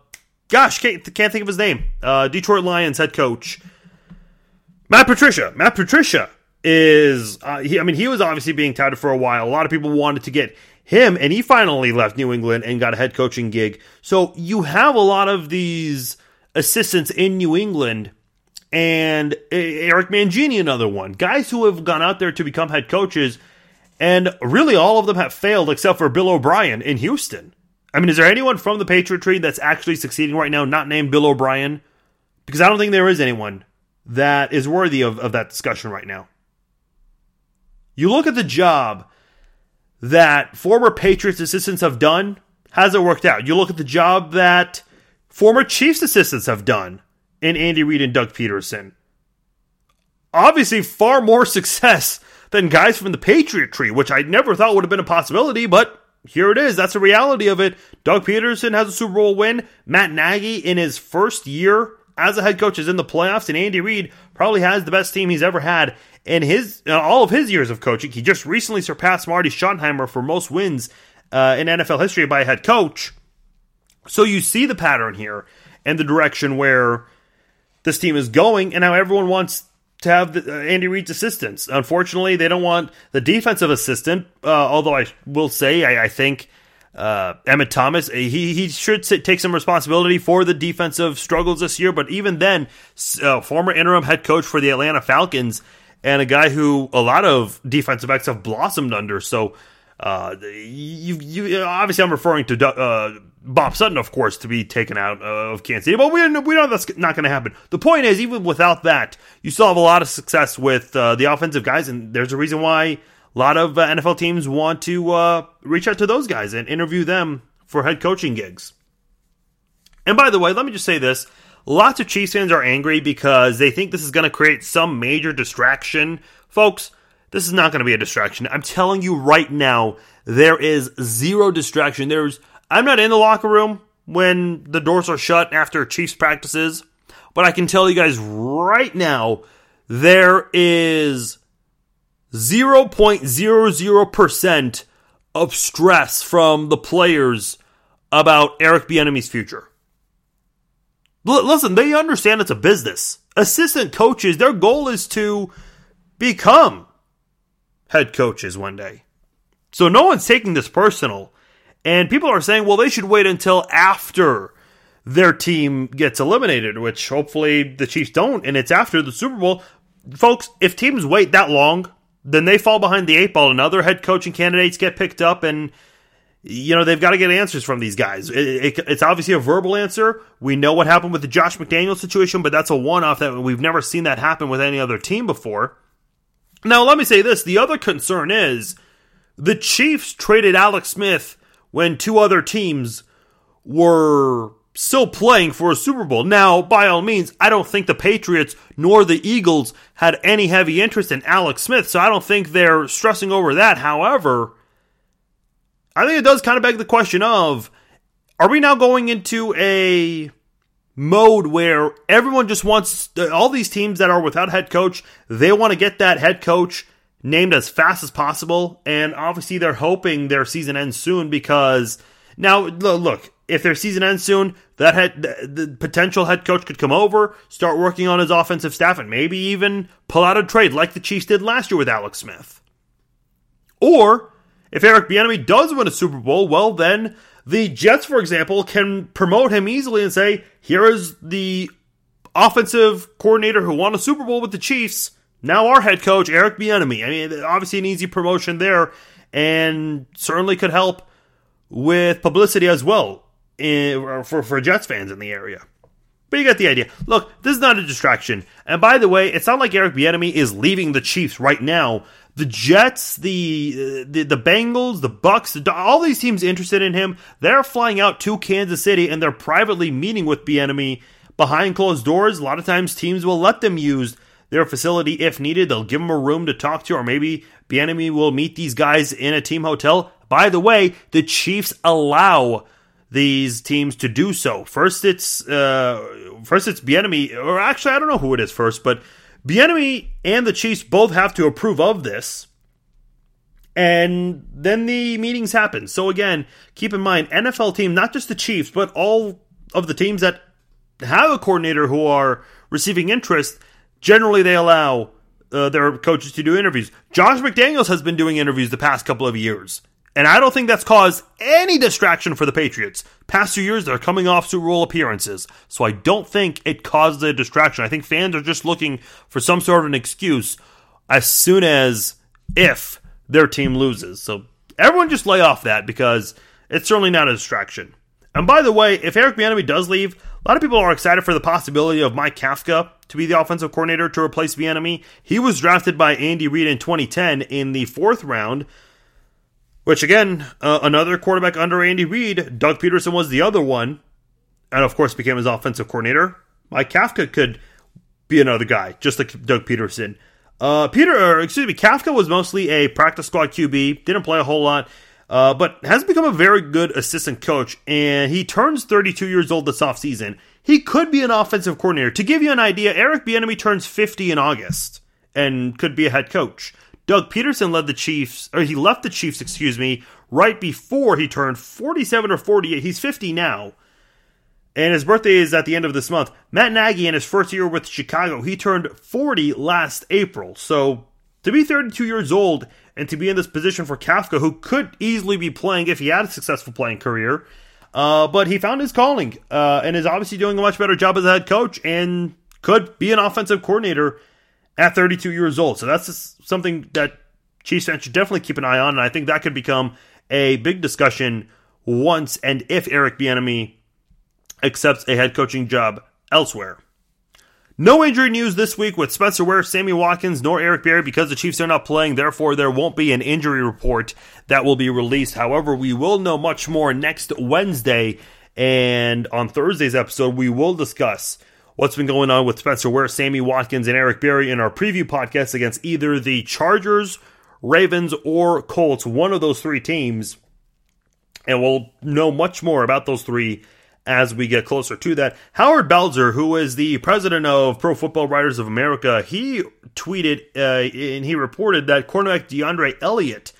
gosh, can't can't think of his name. Uh, Detroit Lions head coach Matt Patricia. Matt Patricia is. Uh, he, I mean, he was obviously being touted for a while. A lot of people wanted to get him, and he finally left New England and got a head coaching gig. So you have a lot of these assistants in New England and Eric Mangini, another one. Guys who have gone out there to become head coaches, and really all of them have failed except for Bill O'Brien in Houston. I mean, is there anyone from the Patriot tree that's actually succeeding right now, not named Bill O'Brien? Because I don't think there is anyone that is worthy of, of that discussion right now. You look at the job that former Patriots assistants have done, has it worked out? You look at the job that former Chiefs assistants have done in Andy Reid and Doug Pederson. Obviously, far more success than guys from the Patriot tree, which I never thought would have been a possibility, but here it is. That's the reality of it. Doug Pederson has a Super Bowl win. Matt Nagy, in his first year as a head coach, is in the playoffs, and Andy Reid probably has the best team he's ever had in his uh, all of his years of coaching. He just recently surpassed Marty Schottenheimer for most wins uh, in NFL history by a head coach. So you see the pattern here and the direction where this team is going, and now everyone wants to have the, uh, Andy Reid's assistants. Unfortunately, they don't want the defensive assistant. Uh, although I will say, I, I think uh, Emmitt Thomas he he should sit, take some responsibility for the defensive struggles this year. But even then, uh, former interim head coach for the Atlanta Falcons and a guy who a lot of defensive backs have blossomed under. So uh, you, you obviously I'm referring to uh, Bob Sutton, of course, to be taken out of Kansas City, but we we know that's not going to happen. The point is, even without that, you still have a lot of success with uh, the offensive guys, and there's a reason why a lot of uh, NFL teams want to uh, reach out to those guys and interview them for head coaching gigs. And by the way, let me just say this. Lots of Chiefs fans are angry because they think this is going to create some major distraction. Folks, this is not going to be a distraction. I'm telling you right now, there is zero distraction. There's I'm not in the locker room when the doors are shut after Chiefs practices, but I can tell you guys right now there is 0.00% of stress from the players about Eric Bieniemy's future. L- listen, they understand it's a business. Assistant coaches, their goal is to become head coaches one day. So no one's taking this personal. And people are saying, well, they should wait until after their team gets eliminated, which hopefully the Chiefs don't, and it's after the Super Bowl. Folks, if teams wait that long, then they fall behind the eight ball and other head coaching candidates get picked up and you know they've got to get answers from these guys it, it, it's obviously a verbal answer we know what happened with the josh mcdaniel situation but that's a one-off that we've never seen that happen with any other team before now, let me say this. The other concern is the Chiefs traded Alex Smith when two other teams were still playing for a Super Bowl. Now, by all means, I don't think the Patriots nor the Eagles had any heavy interest in Alex Smith, so I don't think they're stressing over that. However, I think it does kind of beg the question of are we now going into a mode where everyone just wants all these teams that are without head coach, they want to get that head coach named as fast as possible and obviously they're hoping their season ends soon because now look, if their season ends soon, that head, the potential head coach could come over, start working on his offensive staff and maybe even pull out a trade like the Chiefs did last year with Alex Smith. Or if Eric Bieniemy does win a Super Bowl, well then the Jets, for example, can promote him easily and say, here is the offensive coordinator who won a Super Bowl with the Chiefs. Now our head coach, Eric Bieniemy. I mean, obviously an easy promotion there, and certainly could help with publicity as well in, for for Jets fans in the area. But you get the idea. Look, this is not a distraction. And by the way, it's not like Eric Bieniemy is leaving the Chiefs right now the Jets, the the, the Bengals, the Bucs, the, all these teams interested in him. They're flying out to Kansas City and they're privately meeting with Bieniemy behind closed doors. A lot of times, teams will let them use their facility if needed. They'll give them a room to talk to, or maybe Bieniemy will meet these guys in a team hotel. By the way, the Chiefs allow these teams to do so. First, it's uh, first it's Bieniemy, or actually, I don't know who it is first, but Bieniemy and the Chiefs both have to approve of this. And then the meetings happen. So again, keep in mind, NFL team, not just the Chiefs, but all of the teams that have a coordinator who are receiving interest, generally they allow uh, their coaches to do interviews. Josh McDaniels has been doing interviews the past couple of years. And I don't think that's caused any distraction for the Patriots. Past two years, they're coming off Super Bowl appearances. So I don't think it caused a distraction. I think fans are just looking for some sort of an excuse as soon as if their team loses. So everyone just lay off that because it's certainly not a distraction. And by the way, if Eric Bieniemy does leave, a lot of people are excited for the possibility of Mike Kafka to be the offensive coordinator to replace Bieniemy. He was drafted by Andy Reid in 2010 in the fourth round. Which again, uh, another quarterback under Andy Reid, Doug Pederson was the other one, and of course became his offensive coordinator. Mike Kafka could be another guy, just like Doug Pederson. Uh, Peter, excuse me, Kafka was mostly a practice squad QB, didn't play a whole lot, uh, but has become a very good assistant coach, and he turns 32 years old this offseason. He could be an offensive coordinator. To give you an idea, Eric Bieniemy turns 50 in August and could be a head coach. Doug Pederson led the Chiefs, or he left the Chiefs, excuse me, right before he turned 47 or 48. He's 50 now. And his birthday is at the end of this month. Matt Nagy, in his first year with Chicago, he turned 40 last April. So to be 32 years old and to be in this position for Kafka, who could easily be playing if he had a successful playing career, uh, but he found his calling uh, and is obviously doing a much better job as a head coach and could be an offensive coordinator at 32 years old. So that's something that Chiefs fans should definitely keep an eye on, and I think that could become a big discussion once and if Eric Bieniemy accepts a head coaching job elsewhere. No injury news this week with Spencer Ware, Sammy Watkins, nor Eric Berry because the Chiefs are not playing. Therefore, there won't be an injury report that will be released. However, we will know much more next Wednesday. And on Thursday's episode, we will discuss what's been going on with Spencer Ware, Sammy Watkins, and Eric Berry in our preview podcast against either the Chargers, Ravens, or Colts, one of those three teams. And we'll know much more about those three as we get closer to that. Howard Balzer, who is the president of Pro Football Writers of America, he tweeted uh, and he reported that cornerback DeAndre Elliott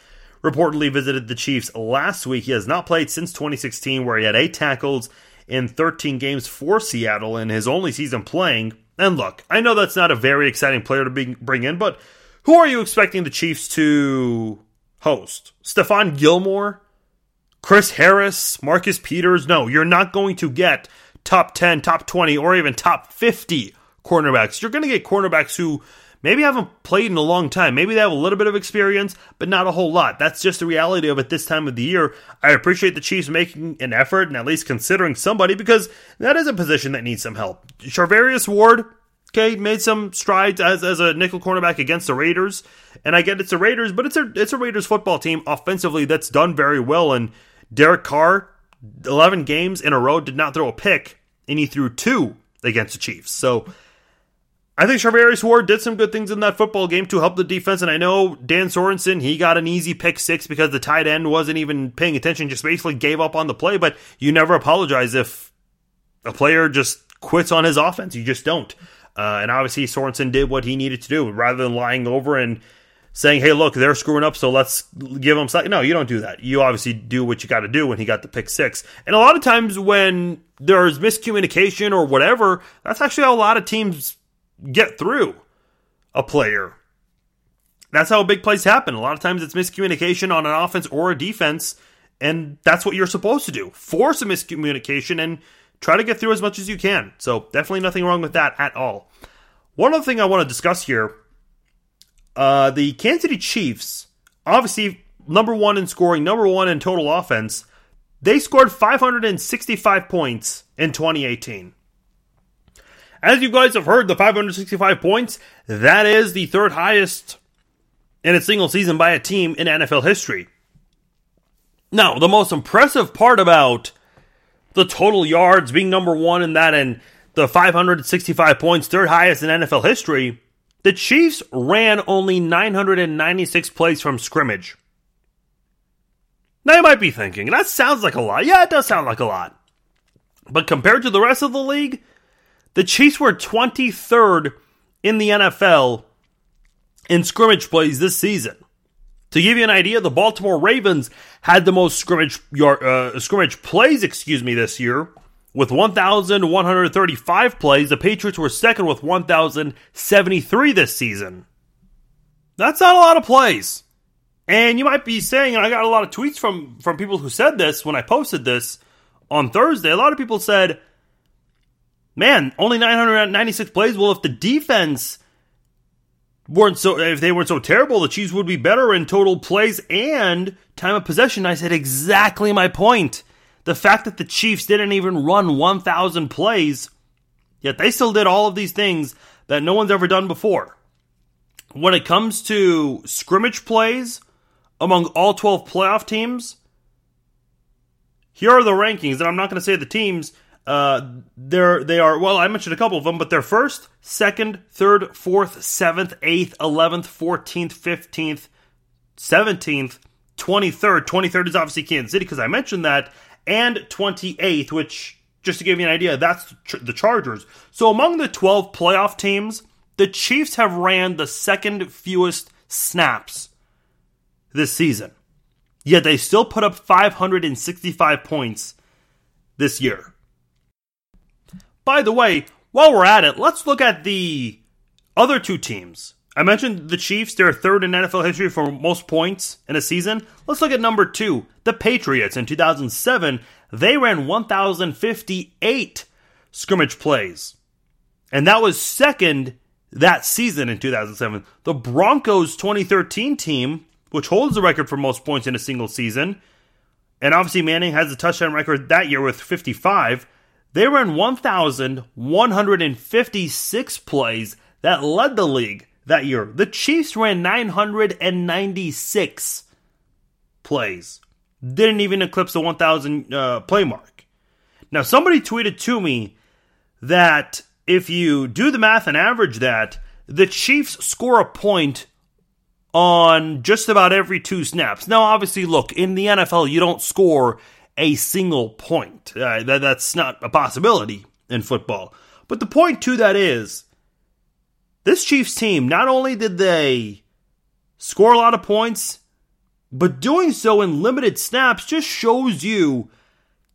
reportedly visited the Chiefs last week. He has not played since 2016, where he had eight tackles in 13 games for Seattle in his only season playing. And look, I know that's not a very exciting player to be, bring in, but who are you expecting the Chiefs to host? Stephon Gilmore? Chris Harris? Marcus Peters? No, you're not going to get top 10, top 20, or even top 50 cornerbacks. You're going to get cornerbacks who maybe haven't played in a long time. Maybe they have a little bit of experience, but not a whole lot. That's just the reality of it this time of the year. I appreciate the Chiefs making an effort and at least considering somebody because that is a position that needs some help. Charvarius Ward, okay, made some strides as, as a nickel cornerback against the Raiders. And I get it's the Raiders, but it's a it's a Raiders football team offensively that's done very well and Derek Carr, 11 games in a row, did not throw a pick, and he threw two against the Chiefs. So I think Charvarius Ward did some good things in that football game to help the defense. And I know Dan Sorensen, he got an easy pick six because the tight end wasn't even paying attention, just basically gave up on the play. But you never apologize if a player just quits on his offense. You just don't. Uh, and obviously, Sorensen did what he needed to do rather than lying over and saying, hey, look, they're screwing up, so let's give them. No, you don't do that. You obviously do what you got to do when he got the pick six. And a lot of times when there's miscommunication or whatever, that's actually how a lot of teams get through a player. That's how big plays happen. A lot of times it's miscommunication on an offense or a defense, and that's what you're supposed to do. Force a miscommunication and try to get through as much as you can. So, definitely nothing wrong with that at all. One other thing I want to discuss here uh, the Kansas City Chiefs, obviously number one in scoring, number one in total offense, they scored 565 points in 2018. As you guys have heard, the 565 points, that is the third highest in a single season by a team in NFL history. Now, the most impressive part about the total yards being number one in that and the 565 points, third highest in NFL history, the Chiefs ran only 996 plays from scrimmage. Now you might be thinking, that sounds like a lot. Yeah, it does sound like a lot. But compared to the rest of the league, the Chiefs were 23rd in the NFL in scrimmage plays this season. To give you an idea, the Baltimore Ravens had the most scrimmage uh, scrimmage plays, excuse me, this year with 1,135 plays. The Patriots were second with 1,073 this season. That's not a lot of plays. And you might be saying, and I got a lot of tweets from from people who said this when I posted this on Thursday. A lot of people said man, only 996 plays. Well, if the defense weren't so, if they weren't so terrible, the Chiefs would be better in total plays and time of possession. I said exactly my point. The fact that the Chiefs didn't even run 1,000 plays, yet they still did all of these things that no one's ever done before. When it comes to scrimmage plays among all 12 playoff teams, here are the rankings, and I'm not going to say the teams uh, they are well. I mentioned a couple of them, but they're first, second, third, fourth, seventh, eighth, eleventh, fourteenth, fifteenth, seventeenth, twenty third. Twenty third is obviously Kansas City because I mentioned that, and twenty eighth, which just to give you an idea, that's the Chargers. So among the twelve playoff teams, the Chiefs have ran the second fewest snaps this season. Yet they still put up 565 points this year. By the way, while we're at it, let's look at the other two teams. I mentioned the Chiefs, they're third in NFL history for most points in a season. Let's look at number two, the Patriots. In 2007, they ran 1,058 scrimmage plays. And that was second that season in 2007. The Broncos 2013 team, which holds the record for most points in a single season, and obviously Manning has a touchdown record that year with 55. They ran 1,156 plays that led the league that year. The Chiefs ran 996 plays. Didn't even eclipse the 1,000 uh, play mark. Now, somebody tweeted to me that if you do the math and average that, the Chiefs score a point on just about every two snaps. Now, obviously, look, in the NFL, you don't score a single point. Uh, that, that's not a possibility in football. But the point to that is this Chiefs team, not only did they score a lot of points, but doing so in limited snaps just shows you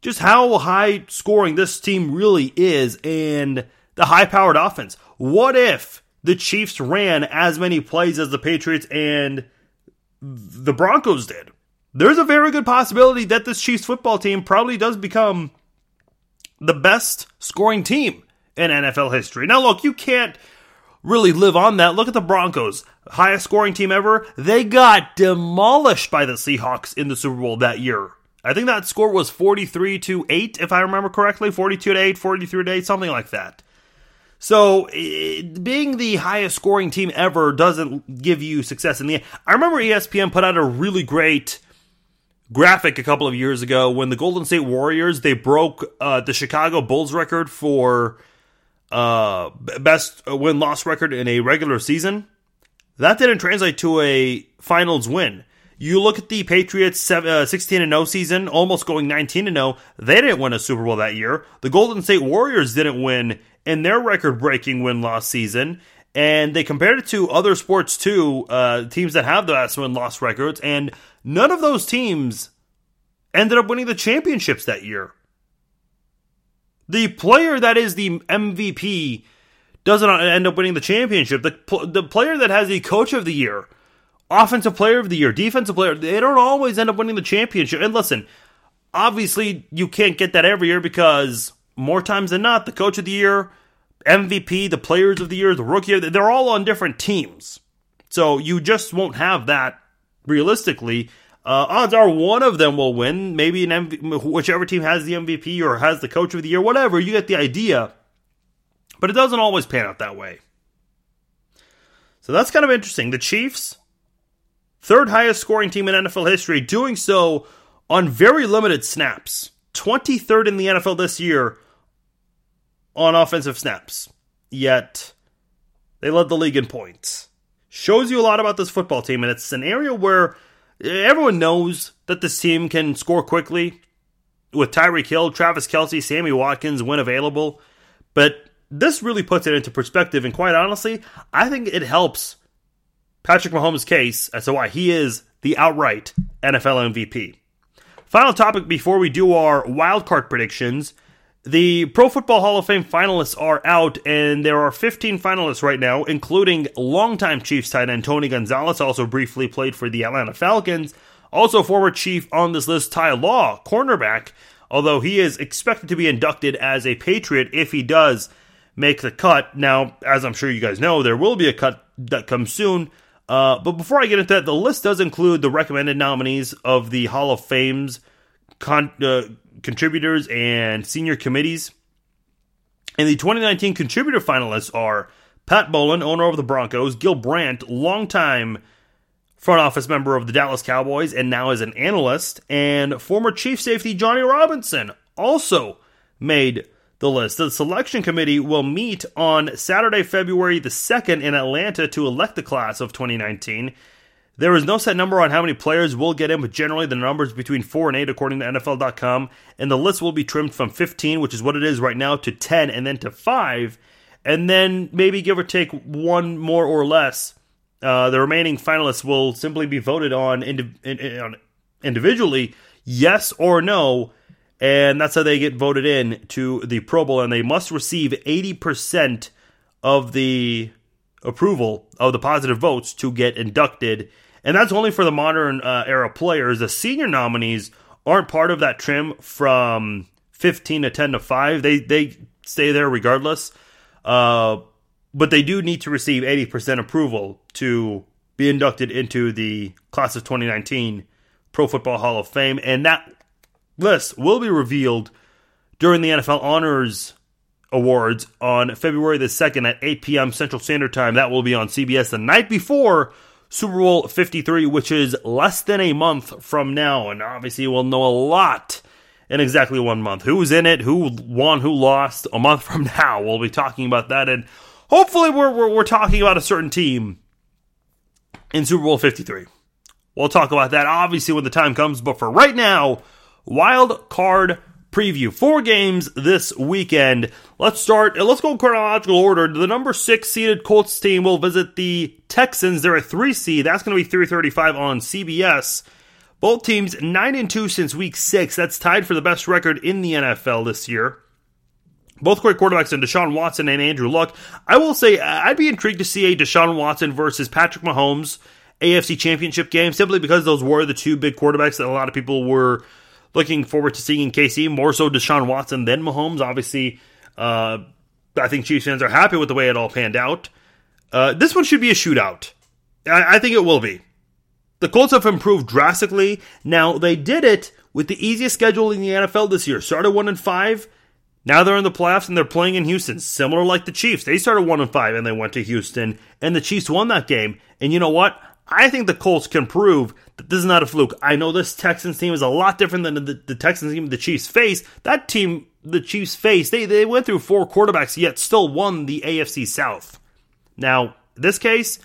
just how high scoring this team really is and the high powered offense. What if the Chiefs ran as many plays as the Patriots and the Broncos did? there's a very good possibility that this Chiefs football team probably does become the best scoring team in NFL history. Now, look, you can't really live on that. Look at the Broncos, highest scoring team ever. They got demolished by the Seahawks in the Super Bowl that year. I think that score was 43 to 8, if I remember correctly 42 to 8, 43 to 8, something like that. So, it, being the highest scoring team ever doesn't give you success in the. end. I remember ESPN put out a really great graphic a couple of years ago when the Golden State Warriors they broke uh, the Chicago Bulls record for uh, best win loss record in a regular season. That didn't translate to a finals win. You look at the Patriots uh, 16 and 0 season, almost going 19 and 0. They didn't win a Super Bowl that year. The Golden State Warriors didn't win in their record breaking win loss season. And they compared it to other sports too, uh, teams that have the best win loss records, and none of those teams ended up winning the championships that year. The player that is the MVP doesn't end up winning the championship. The, the player that has the coach of the year, offensive player of the year, defensive player, they don't always end up winning the championship. And listen, obviously you can't get that every year because more times than not, the coach of the year, MVP, the players of the year, the rookie of the, they're all on different teams. So you just won't have that realistically uh, odds are one of them will win. Maybe an MV- whichever team has the MVP or has the coach of the year, whatever. You get the idea. But it doesn't always pan out that way. So that's kind of interesting. The Chiefs, third highest scoring team in NFL history, doing so on very limited snaps. 23rd in the NFL this year on offensive snaps. Yet they led the league in points. Shows you a lot about this football team, and it's an area where everyone knows that this team can score quickly with Tyreek Hill, Travis Kelce, Sammy Watkins when available. But this really puts it into perspective, and quite honestly, I think it helps Patrick Mahomes' case as to why he is the outright NFL MVP. Final topic before we do our wildcard predictions the Pro Football Hall of Fame finalists are out, and there are 15 finalists right now, including longtime Chiefs tight end Tony Gonzalez, also briefly played for the Atlanta Falcons. Also, former Chief on this list, Ty Law, cornerback, although he is expected to be inducted as a Patriot if he does make the cut. Now, as I'm sure you guys know, there will be a cut that comes soon. Uh, but before I get into that, the list does include the recommended nominees of the Hall of Fame's con- uh, contributors and senior committees. And the 2019 contributor finalists are Pat Bowlen, owner of the Broncos, Gil Brandt, longtime front office member of the Dallas Cowboys and now is an analyst, and former chief safety Johnny Robinson also made the list. The selection committee will meet on Saturday, February the 2nd in Atlanta to elect the class of 2019. There is no set number on how many players will get in, but generally the numbers between 4 and 8 according to NFL.com. And the list will be trimmed from 15, which is what it is right now, to 10 and then to 5. And then maybe give or take one more or less. Uh, the remaining finalists will simply be voted on, indi- in, individually, yes or no. And that's how they get voted in to the Pro Bowl. And they must receive 80% of the approval of the positive votes to get inducted and that's only for the modern uh, era players. The senior nominees aren't part of that trim from 15 to 10 to 5. They they stay there regardless. Uh, but they do need to receive 80% approval to be inducted into the class of 2019 Pro Football Hall of Fame. And that list will be revealed during the NFL Honors Awards on February the 2nd at 8 p.m. Central Standard Time. That will be on CBS the night before Super Bowl 53, which is less than a month from now. And obviously, we'll know a lot in exactly one month. Who's in it, who won, who lost a month from now. We'll be talking about that. And hopefully, we're, we're, we're talking about a certain team in Super Bowl 53. We'll talk about that obviously when the time comes. But for right now, wild card preview. Four games this weekend. Let's start. Uh, let's go in chronological order. The number six seeded Colts team will visit the Texans. They're a three seed. That's going to be 335 on CBS. Both teams nine and two since week six. That's tied for the best record in the NFL this year. Both great quarterbacks in Deshaun Watson and Andrew Luck. I will say uh, I'd be intrigued to see a Deshaun Watson versus Patrick Mahomes AFC Championship game simply because those were the two big quarterbacks that a lot of people were looking forward to seeing KC more so Deshaun Watson than Mahomes. Obviously, uh, I think Chiefs fans are happy with the way it all panned out. Uh, this one should be a shootout. I, I think it will be. The Colts have improved drastically. Now they did it with the easiest schedule in the NFL this year. Started one and five. Now they're in the playoffs and they're playing in Houston, similar like the Chiefs. They started one and five and they went to Houston, and the Chiefs won that game. And you know what? I think the Colts can prove that this is not a fluke. I know this Texans team is a lot different than the, the Texans team the Chiefs face. That team, the Chiefs face, they, they went through four quarterbacks, yet still won the AFC South. Now, this case,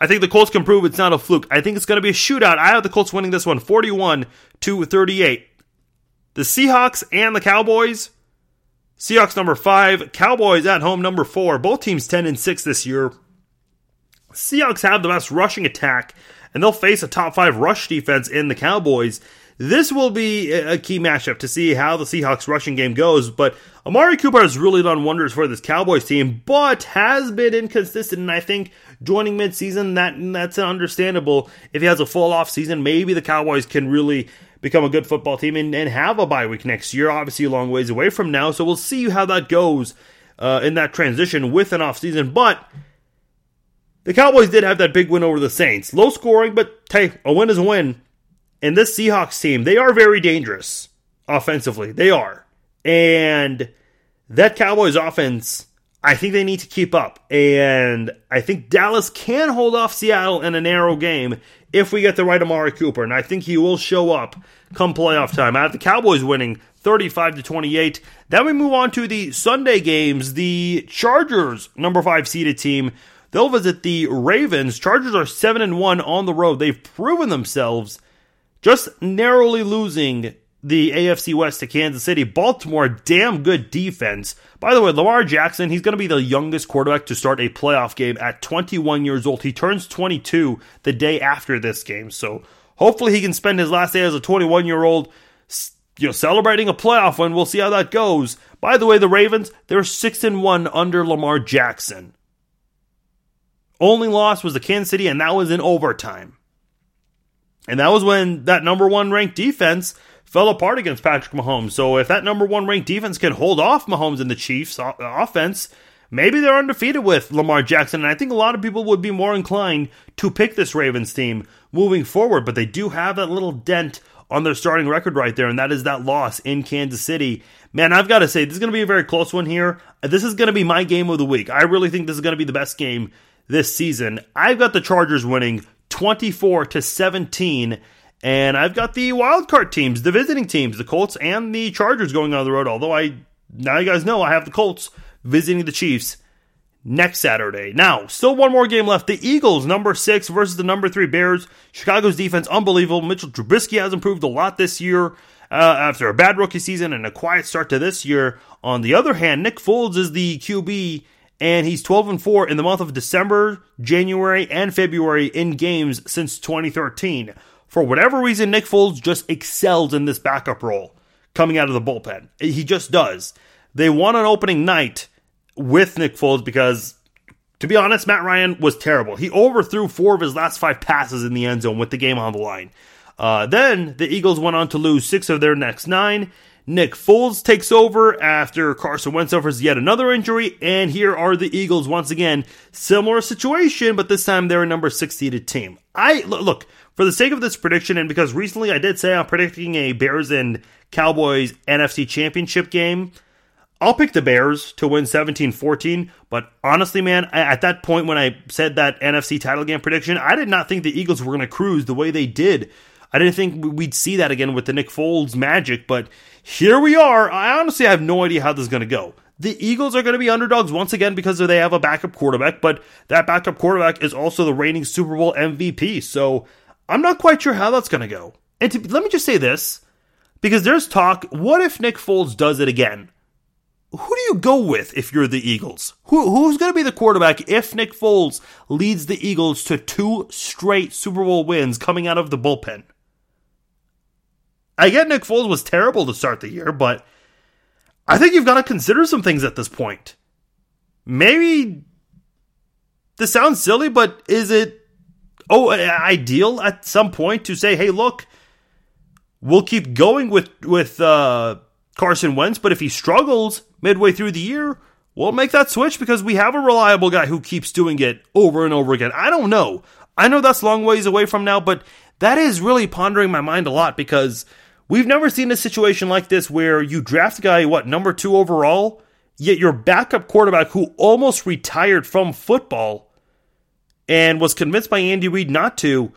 I think the Colts can prove it's not a fluke. I think it's going to be a shootout. I have the Colts winning this one 41 to 38. The Seahawks and the Cowboys. Seahawks number 5, Cowboys at home number 4. Both teams 10 and 6 this year. Seahawks have the best rushing attack, and they'll face a top five rush defense in the Cowboys. This will be a key matchup to see how the Seahawks rushing game goes. But Amari Cooper has really done wonders for this Cowboys team, but has been inconsistent. And I think joining midseason, that that's understandable. If he has a full off season, maybe the Cowboys can really become a good football team and, and have a bye week next year. Obviously, a long ways away from now, so we'll see how that goes uh, in that transition with an off season. But the Cowboys did have that big win over the Saints. Low scoring, but hey, a win is a win. And this Seahawks team, they are very dangerous offensively. They are. And that Cowboys offense, I think they need to keep up. And I think Dallas can hold off Seattle in a narrow game if we get the right Amari Cooper. And I think he will show up come playoff time. I have the Cowboys winning 35 to 28. Then we move on to the Sunday games. The Chargers, number five seeded team, They'll visit the Ravens. Chargers are 7 and 1 on the road. They've proven themselves just narrowly losing the AFC West to Kansas City. Baltimore, damn good defense. By the way, Lamar Jackson, he's going to be the youngest quarterback to start a playoff game at 21 years old. He turns 22 the day after this game. So hopefully he can spend his last day as a 21 year old you know, celebrating a playoff win. We'll see how that goes. By the way, the Ravens, they're 6 and 1 under Lamar Jackson. Only loss was the Kansas City, and that was in overtime. And that was when that number one ranked defense fell apart against Patrick Mahomes. So if that number one ranked defense can hold off Mahomes and the Chiefs offense, maybe they're undefeated with Lamar Jackson. And I think a lot of people would be more inclined to pick this Ravens team moving forward. But they do have that little dent on their starting record right there, and that is that loss in Kansas City. Man, I've got to say, this is going to be a very close one here. This is going to be my game of the week. I really think this is going to be the best game this season. I've got the Chargers winning 24 to 17. And I've got the wild card teams, the visiting teams, the Colts and the Chargers going on the road. Although I now you guys know I have the Colts visiting the Chiefs next Saturday. Now, still one more game left. The Eagles, number six versus the number three Bears. Chicago's defense, unbelievable. Mitchell Trubisky has improved a lot this year uh, after a bad rookie season and a quiet start to this year. On the other hand, Nick Foles is the QB and he's 12 and 4 in the month of December, January, and February in games since 2013. For whatever reason, Nick Foles just excels in this backup role coming out of the bullpen. He just does. They won on opening night with Nick Foles because, to be honest, Matt Ryan was terrible. He overthrew four of his last five passes in the end zone with the game on the line. Uh, then the Eagles went on to lose six of their next nine. Nick Foles takes over after Carson Wentz suffers yet another injury, and here are the Eagles once again. Similar situation, but this time they're a number six seeded team. I look for the sake of this prediction, and because recently I did say I'm predicting a Bears and Cowboys NFC Championship game. I'll pick the Bears to win 17 14, but honestly, man, at that point when I said that NFC title game prediction, I did not think the Eagles were going to cruise the way they did. I didn't think we'd see that again with the Nick Foles magic, but here we are. I honestly have no idea how this is going to go. The Eagles are going to be underdogs once again because they have a backup quarterback, but that backup quarterback is also the reigning Super Bowl MVP. So I'm not quite sure how that's going to go. And to, let me just say this because there's talk what if Nick Foles does it again? Who do you go with if you're the Eagles? Who, who's going to be the quarterback if Nick Foles leads the Eagles to two straight Super Bowl wins coming out of the bullpen? I get Nick Foles was terrible to start the year, but I think you've got to consider some things at this point. Maybe this sounds silly, but is it oh ideal at some point to say, "Hey, look, we'll keep going with with uh, Carson Wentz, but if he struggles midway through the year, we'll make that switch because we have a reliable guy who keeps doing it over and over again." I don't know. I know that's long ways away from now, but that is really pondering my mind a lot because We've never seen a situation like this where you draft a guy, what, number two overall, yet your backup quarterback who almost retired from football and was convinced by Andy Reid not to,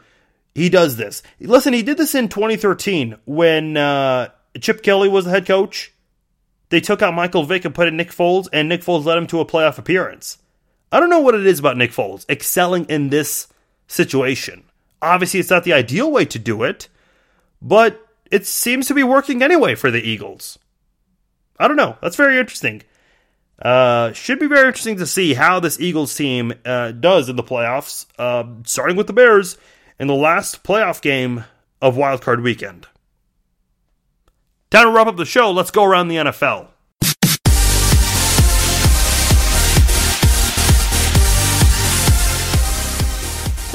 he does this. Listen, he did this in 2013 when uh, Chip Kelly was the head coach. They took out Michael Vick and put in Nick Foles, and Nick Foles led him to a playoff appearance. I don't know what it is about Nick Foles excelling in this situation. Obviously, it's not the ideal way to do it, but it seems to be working anyway for the Eagles. I don't know. That's very interesting. Uh, should be very interesting to see how this Eagles team uh, does in the playoffs, uh, starting with the Bears in the last playoff game of Wildcard Weekend. Time to wrap up the show. Let's go around the NFL.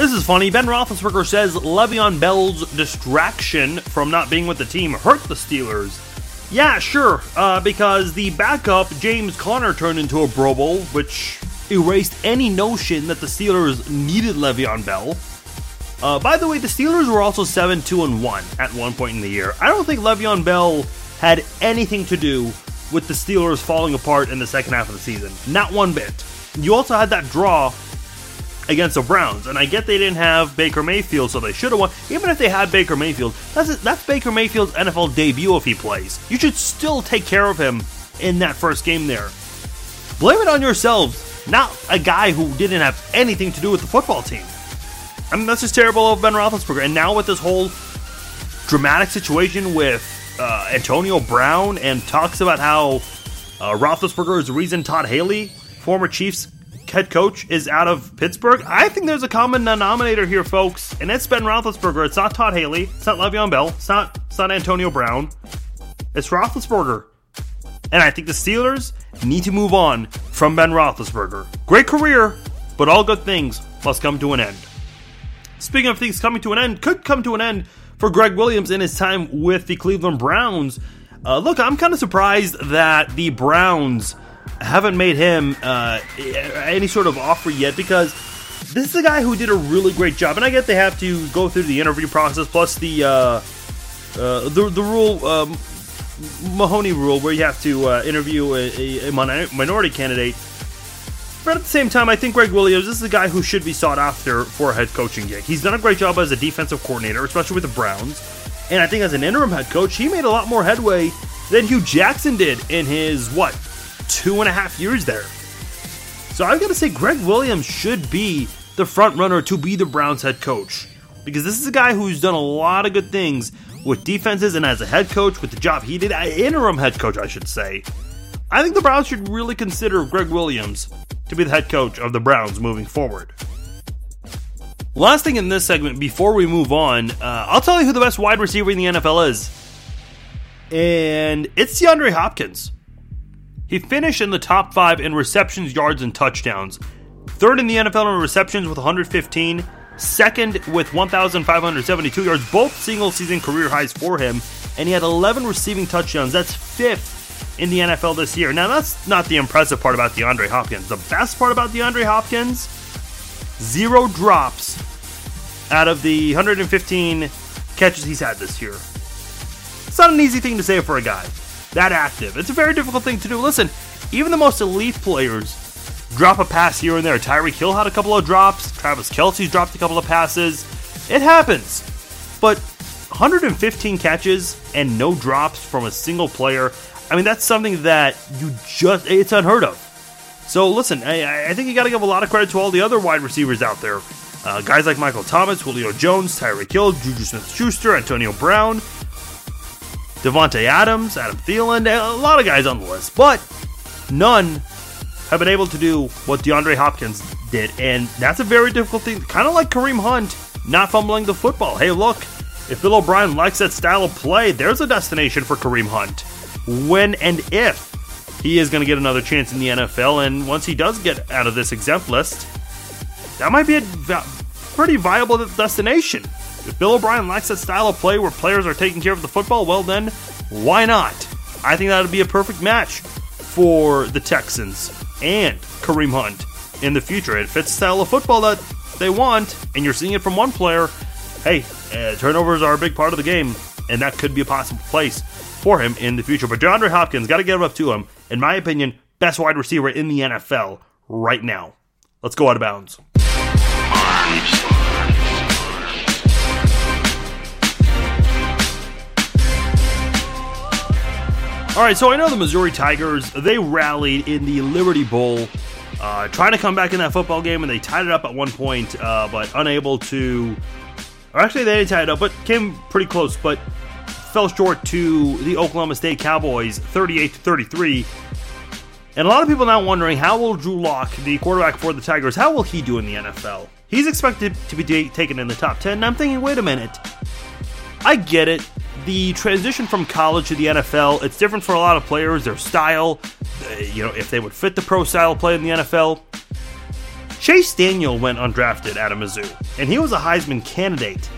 This is funny. Ben Roethlisberger says Le'Veon Bell's distraction from not being with the team hurt the Steelers. Yeah, sure, uh, because the backup, James Conner, turned into a Pro Bowl, which erased any notion that the Steelers needed Le'Veon Bell. Uh, by the way, the Steelers were also 7 2 and 1 at one point in the year. I don't think Le'Veon Bell had anything to do with the Steelers falling apart in the second half of the season. Not one bit. You also had that draw against the Browns. And I get they didn't have Baker Mayfield, so they should have won. Even if they had Baker Mayfield, that's that's Baker Mayfield's NFL debut if he plays. You should still take care of him in that first game there. Blame it on yourselves, not a guy who didn't have anything to do with the football team. I mean, that's just terrible of Ben Roethlisberger. And now with this whole dramatic situation with uh, Antonio Brown and talks about how uh, Roethlisberger is the reason Todd Haley, former Chiefs head coach is out of Pittsburgh, I think there's a common denominator here, folks, and it's Ben Roethlisberger. It's not Todd Haley. It's not Le'Veon Bell. It's not, it's not Antonio Brown. It's Roethlisberger. And I think the Steelers need to move on from Ben Roethlisberger. Great career, but all good things must come to an end. Speaking of things coming to an end, could come to an end for Gregg Williams in his time with the Cleveland Browns. Uh, look, I'm kind of surprised that the Browns haven't made him uh, any sort of offer yet because this is a guy who did a really great job. And I get they have to go through the interview process plus the uh, uh, the, the rule um, Mahoney rule where you have to uh, interview a, a, minority candidate. But at the same time, I think Gregg Williams this is a guy who should be sought after for a head coaching gig. He's done a great job as a defensive coordinator, especially with the Browns. And I think as an interim head coach, he made a lot more headway than Hue Jackson did in his what two and a half years there. So I've got to say, Gregg Williams should be the front runner to be the Browns head coach because this is a guy who's done a lot of good things with defenses and as a head coach with the job he did, interim head coach, I should say. I think the Browns should really consider Gregg Williams to be the head coach of the Browns moving forward. Last thing in this segment before we move on, uh, I'll tell you who the best wide receiver in the NFL is. And it's DeAndre Hopkins. He finished in the top five in receptions, yards, and touchdowns. Third in the NFL in receptions with 115. Second with 1,572 yards, both single season career highs for him. And he had 11 receiving touchdowns. That's fifth in the NFL this year. Now, that's not the impressive part about DeAndre Hopkins. The best part about DeAndre Hopkins zero drops out of the 115 catches he's had this year. It's not an easy thing to say for a guy that active. It's a very difficult thing to do. Listen, even the most elite players drop a pass here and there. Tyreek Hill had a couple of drops. Travis Kelce's dropped a couple of passes. It happens. But 115 catches and no drops from a single player. I mean, that's something that you just, it's unheard of. So listen, I, I think you got to give a lot of credit to all the other wide receivers out there. Uh, guys like Michael Thomas, Julio Jones, Tyreek Hill, Juju Smith Schuster, Antonio Brown. Davante Adams, Adam Thielen, a lot of guys on the list, but none have been able to do what DeAndre Hopkins did, and that's a very difficult thing. Kind of like Kareem Hunt not fumbling the football. Hey, look, if Bill O'Brien likes that style of play, there's a destination for Kareem Hunt. When and if he is going to get another chance in the NFL, and once he does get out of this exempt list, that might be a pretty viable destination. If Bill O'Brien likes that style of play where players are taking care of the football, well, then why not? I think that would be a perfect match for the Texans and Kareem Hunt in the future. It fits the style of football that they want, and you're seeing it from one player. Hey, uh, turnovers are a big part of the game, and that could be a possible place for him in the future. But DeAndre Hopkins, got to get up to him. In my opinion, best wide receiver in the NFL right now. Let's go out of bounds. All right, so I know the Missouri Tigers, they rallied in the Liberty Bowl, uh, trying to come back in that football game, and they tied it up at one point, uh, but unable to. Or actually, they didn't tie it up, but came pretty close, but fell short to the Oklahoma State Cowboys, 38 to 33. And a lot of people now wondering how will Drew Lock, the quarterback for the Tigers, how will he do in the NFL? He's expected to be taken in the top 10. And I'm thinking, wait a minute. I get it the transition from college to the NFL, it's different for a lot of players, their style, uh, you know, if they would fit the pro style play in the NFL. Chase Daniel went undrafted at Mizzou, and he was a Heisman candidate.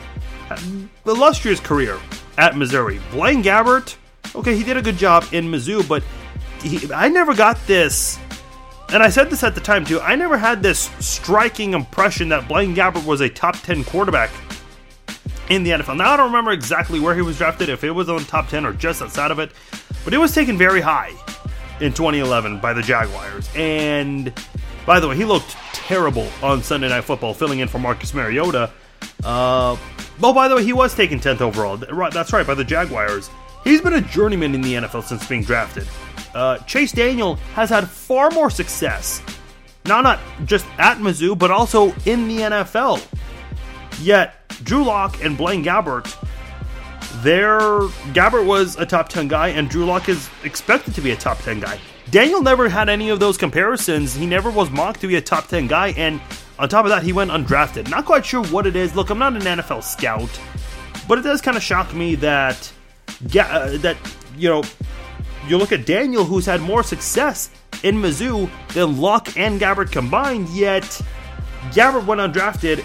Illustrious career at Missouri. Blaine Gabbert, okay, he did a good job in Mizzou, but he, I never got this, and I said this at the time too, I never had this striking impression that Blaine Gabbert was a top 10 quarterback in the NFL. Now, I don't remember exactly where he was drafted, if it was on top 10 or just outside of it, but it was taken very high in 2011 by the Jaguars. And by the way, he looked terrible on Sunday Night Football, filling in for Marcus Mariota. Uh, oh, by the way, he was taken 10th overall. That's right, by the Jaguars. He's been a journeyman in the NFL since being drafted. Uh, Chase Daniel has had far more success, not not just at Mizzou, but also in the NFL. Yet Drew Lock and Blaine Gabbert, their Gabbert was a top 10 guy, and Drew Lock is expected to be a top 10 guy. Daniel never had any of those comparisons. He never was mocked to be a top 10 guy, and on top of that, he went undrafted. Not quite sure what it is. Look, I'm not an NFL scout, but it does kind of shock me that, uh, that you know, you look at Daniel, who's had more success in Mizzou than Lock and Gabbert combined, yet Gabbert went undrafted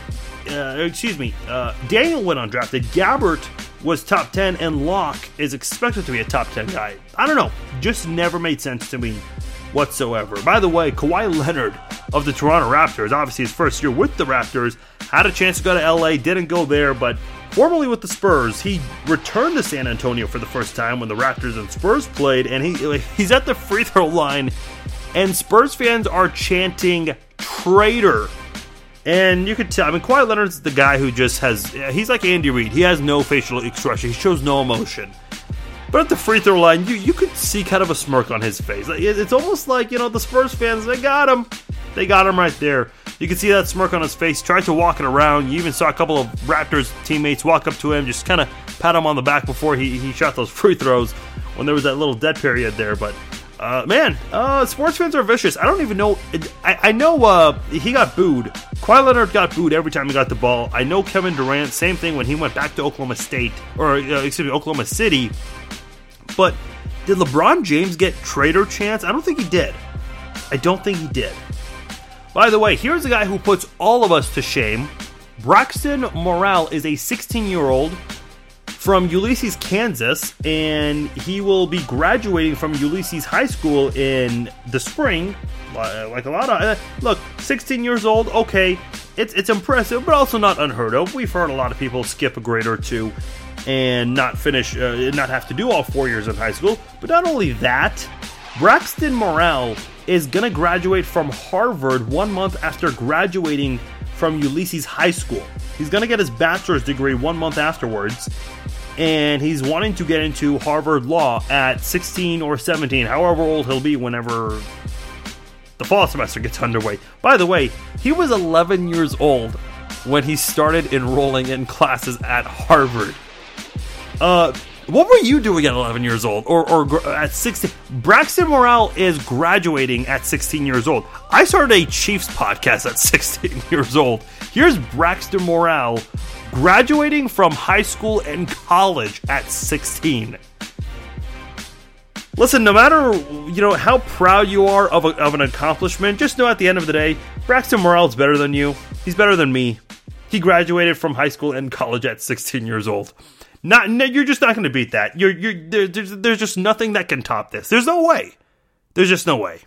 uh, excuse me, uh, Daniel went undrafted. Gabbert was top 10, and Lock is expected to be a top 10 guy. I don't know. Just never made sense to me whatsoever. By the way, Kawhi Leonard of the Toronto Raptors, obviously his first year with the Raptors, had a chance to go to LA, didn't go there, but formerly with the Spurs, he returned to San Antonio for the first time when the Raptors and Spurs played, and he he's at the free throw line, and Spurs fans are chanting traitor and you could tell, I mean, Kawhi Leonard's the guy who just has, he's like Andy Reid. He has no facial expression, he shows no emotion. But at the free throw line, you, you could see kind of a smirk on his face. It's almost like, you know, the Spurs fans, they got him. They got him right there. You can see that smirk on his face. Tried to walk it around. You even saw a couple of Raptors teammates walk up to him, just kind of pat him on the back before he, he shot those free throws when there was that little dead period there. But uh, man, uh, sports fans are vicious. I don't even know. I, I know uh, he got booed. Kawhi Leonard got booed every time he got the ball. I know Kevin Durant, same thing when he went back to Oklahoma State, or uh, excuse me, Oklahoma City. But did LeBron James get traitor chance? I don't think he did. I don't think he did. By the way, here's a guy who puts all of us to shame. Braxton Moral is a 16 year old from Ulysses, Kansas, and he will be graduating from Ulysses High School in the spring. Like a lot of uh, look, 16 years old, okay, it's it's impressive, but also not unheard of. We've heard a lot of people skip a grade or two and not finish, uh, not have to do all four years of high school. But not only that, Braxton Moral is gonna graduate from Harvard one month after graduating from Ulysses High School. He's gonna get his bachelor's degree one month afterwards and he's wanting to get into Harvard Law at 16 or 17, however old he'll be whenever the fall semester gets underway. By the way, he was 11 years old when he started enrolling in classes at Harvard. Uh, what were you doing at 11 years old or, or at 16? Braxton Moral is graduating at 16 years old. I started a Chiefs podcast at 16 years old. Here's Braxton Moral graduating from high school and college at 16. Listen, no matter you know how proud you are of, a, of an accomplishment, just know at the end of the day, Braxton Moral's better than you. He's better than me. He graduated from high school and college at 16 years old. Not, you're just not going to beat that. You're, you're, there, there's, there's just nothing that can top this. There's no way. There's just no way.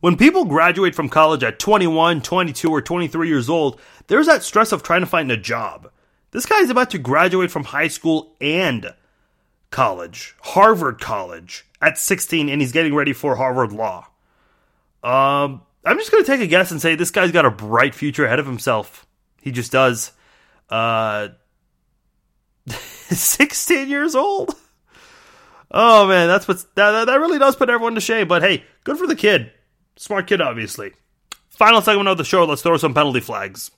When people graduate from college at 21, 22, or 23 years old, there's that stress of trying to find a job. This guy is about to graduate from high school and college, Harvard College, at 16, and he's getting ready for Harvard Law. Um, I'm just going to take a guess and say this guy's got a bright future ahead of himself. He just does. Uh, 16 years old. Oh man, that's what's that, that really does put everyone to shame. But hey, good for the kid. Smart kid, obviously. Final segment of the show. Let's throw some penalty flags.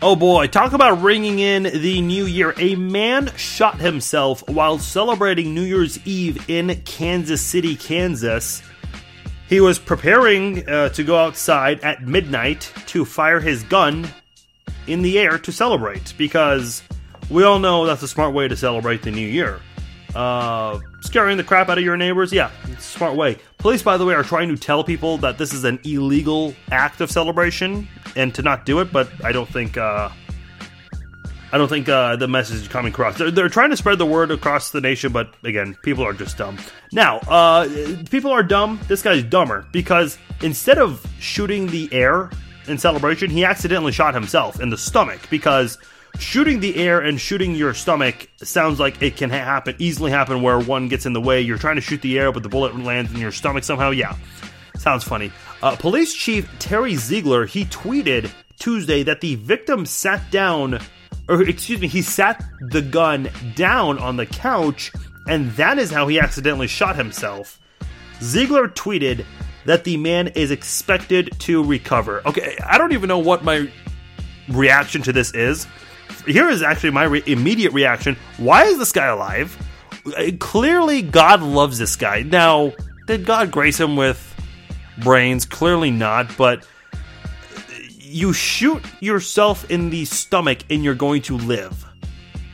Oh boy, talk about ringing in the new year. A man shot himself while celebrating New Year's Eve in Kansas City, Kansas. He was preparing uh, to go outside at midnight to fire his gun in the air to celebrate because we all know that's a smart way to celebrate the new year. Uh, scaring the crap out of your neighbors, yeah, smart way. Police, by the way, are trying to tell people that this is an illegal act of celebration and to not do it, but I don't think uh, I don't think uh, the message is coming across. They're, they're, trying to spread the word across the nation, but again, people are just dumb. Now, uh, people are dumb. This guy's dumber because instead of shooting the air in celebration, he accidentally shot himself in the stomach because shooting the air and shooting your stomach sounds like it can happen easily happen where one gets in the way. You're trying to shoot the air, but the bullet lands in your stomach somehow. Yeah, sounds funny. Uh, Police Chief Terry Zeigler he tweeted Tuesday that the victim sat down, or excuse me, he sat the gun down on the couch, and that is how he accidentally shot himself. Zeigler tweeted that the man is expected to recover. Okay, I don't even know what my reaction to this is here is actually my re- immediate reaction. Why is this guy alive? Uh, clearly, God loves this guy. Now, did God grace him with brains? Clearly not, but you shoot yourself in the stomach and you're going to live.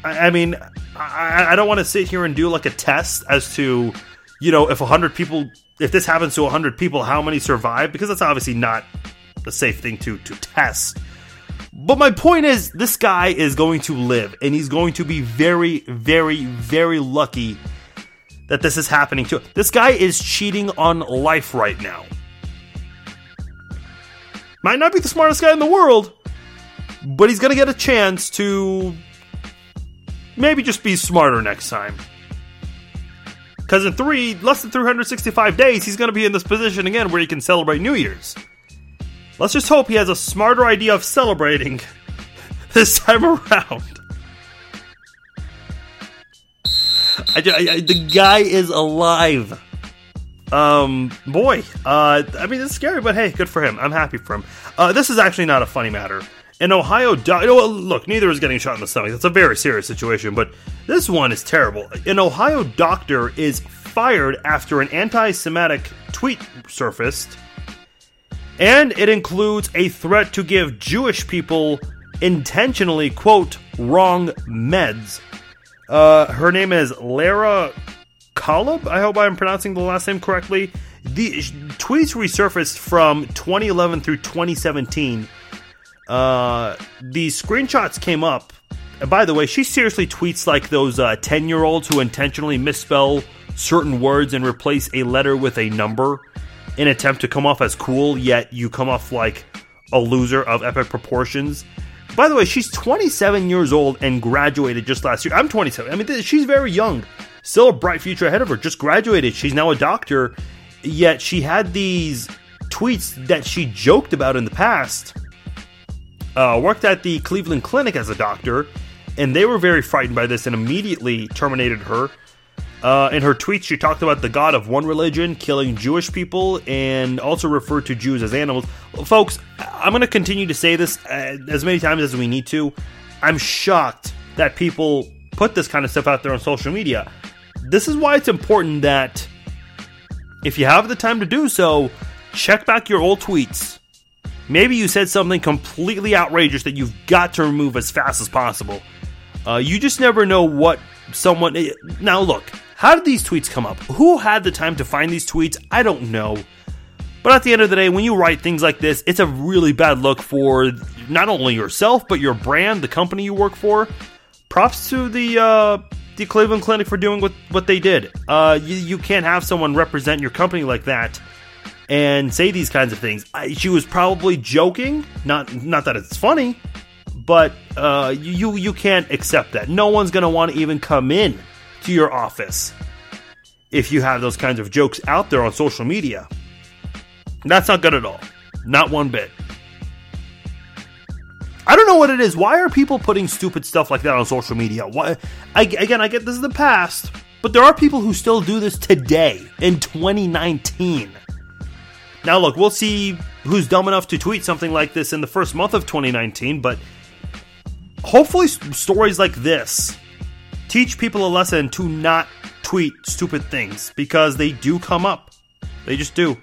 I, I mean, I, I don't want to sit here and do like a test as to, you know, if 100 people, if this happens to 100 people, how many survive? Because that's obviously not a safe thing to, to test. But my point is, this guy is going to live, and he's going to be very, very, very lucky that this is happening to him. This guy is cheating on life right now. Might not be the smartest guy in the world, but he's going to get a chance to maybe just be smarter next time. Because in three, less than 365 days, he's going to be in this position again where he can celebrate New Year's. Let's just hope he has a smarter idea of celebrating this time around. I, I, the guy is alive. Um, boy, uh, I mean, it's scary, but hey, good for him. I'm happy for him. Uh, this is actually not a funny matter. An Ohio doctor, look, neither is getting shot in the stomach. That's a very serious situation, but this one is terrible. An Ohio doctor is fired after an anti Semitic tweet surfaced and it includes a threat to give Jewish people intentionally, quote, wrong meds. Uh, her name is Lara Kollab. I hope I'm pronouncing the last name correctly. The tweets resurfaced from 2011 through 2017. Uh, the screenshots came up. And by the way, she seriously tweets like those 10 uh, year olds who intentionally misspell certain words and replace a letter with a number in attempt to come off as cool, yet you come off like a loser of epic proportions. By the way, she's 27 years old and graduated just last year. I'm 27. I mean, she's very young. Still a bright future ahead of her. Just graduated. She's now a doctor. Yet she had these tweets that she joked about in the past. Uh, worked at the Cleveland Clinic as a doctor, and they were very frightened by this and immediately terminated her. Uh, in her tweets, she talked about the God of one religion killing Jewish people and also referred to Jews as animals. Folks, I'm going to continue to say this uh, as many times as we need to. I'm shocked that people put this kind of stuff out there on social media. This is why it's important that if you have the time to do so, check back your old tweets. Maybe you said something completely outrageous that you've got to remove as fast as possible. Uh, you just never know what someone. Now, look, how did these tweets come up? Who had the time to find these tweets? I don't know. But at the end of the day, when you write things like this, it's a really bad look for not only yourself, but your brand, the company you work for. Props to the uh, the Cleveland Clinic for doing what, what they did. Uh, you, you can't have someone represent your company like that and say these kinds of things. I, she was probably joking, not not that it's funny, but uh, you you can't accept that. No one's gonna want to even come in to your office if you have those kinds of jokes out there on social media. That's not good at all. Not one bit. I don't know what it is. Why are people putting stupid stuff like that on social media? Why? I, again, I get this is the past, but there are people who still do this today in 2019. Now, look, we'll see who's dumb enough to tweet something like this in the first month of 2019, but hopefully, stories like this teach people a lesson to not tweet stupid things because they do come up. They just do.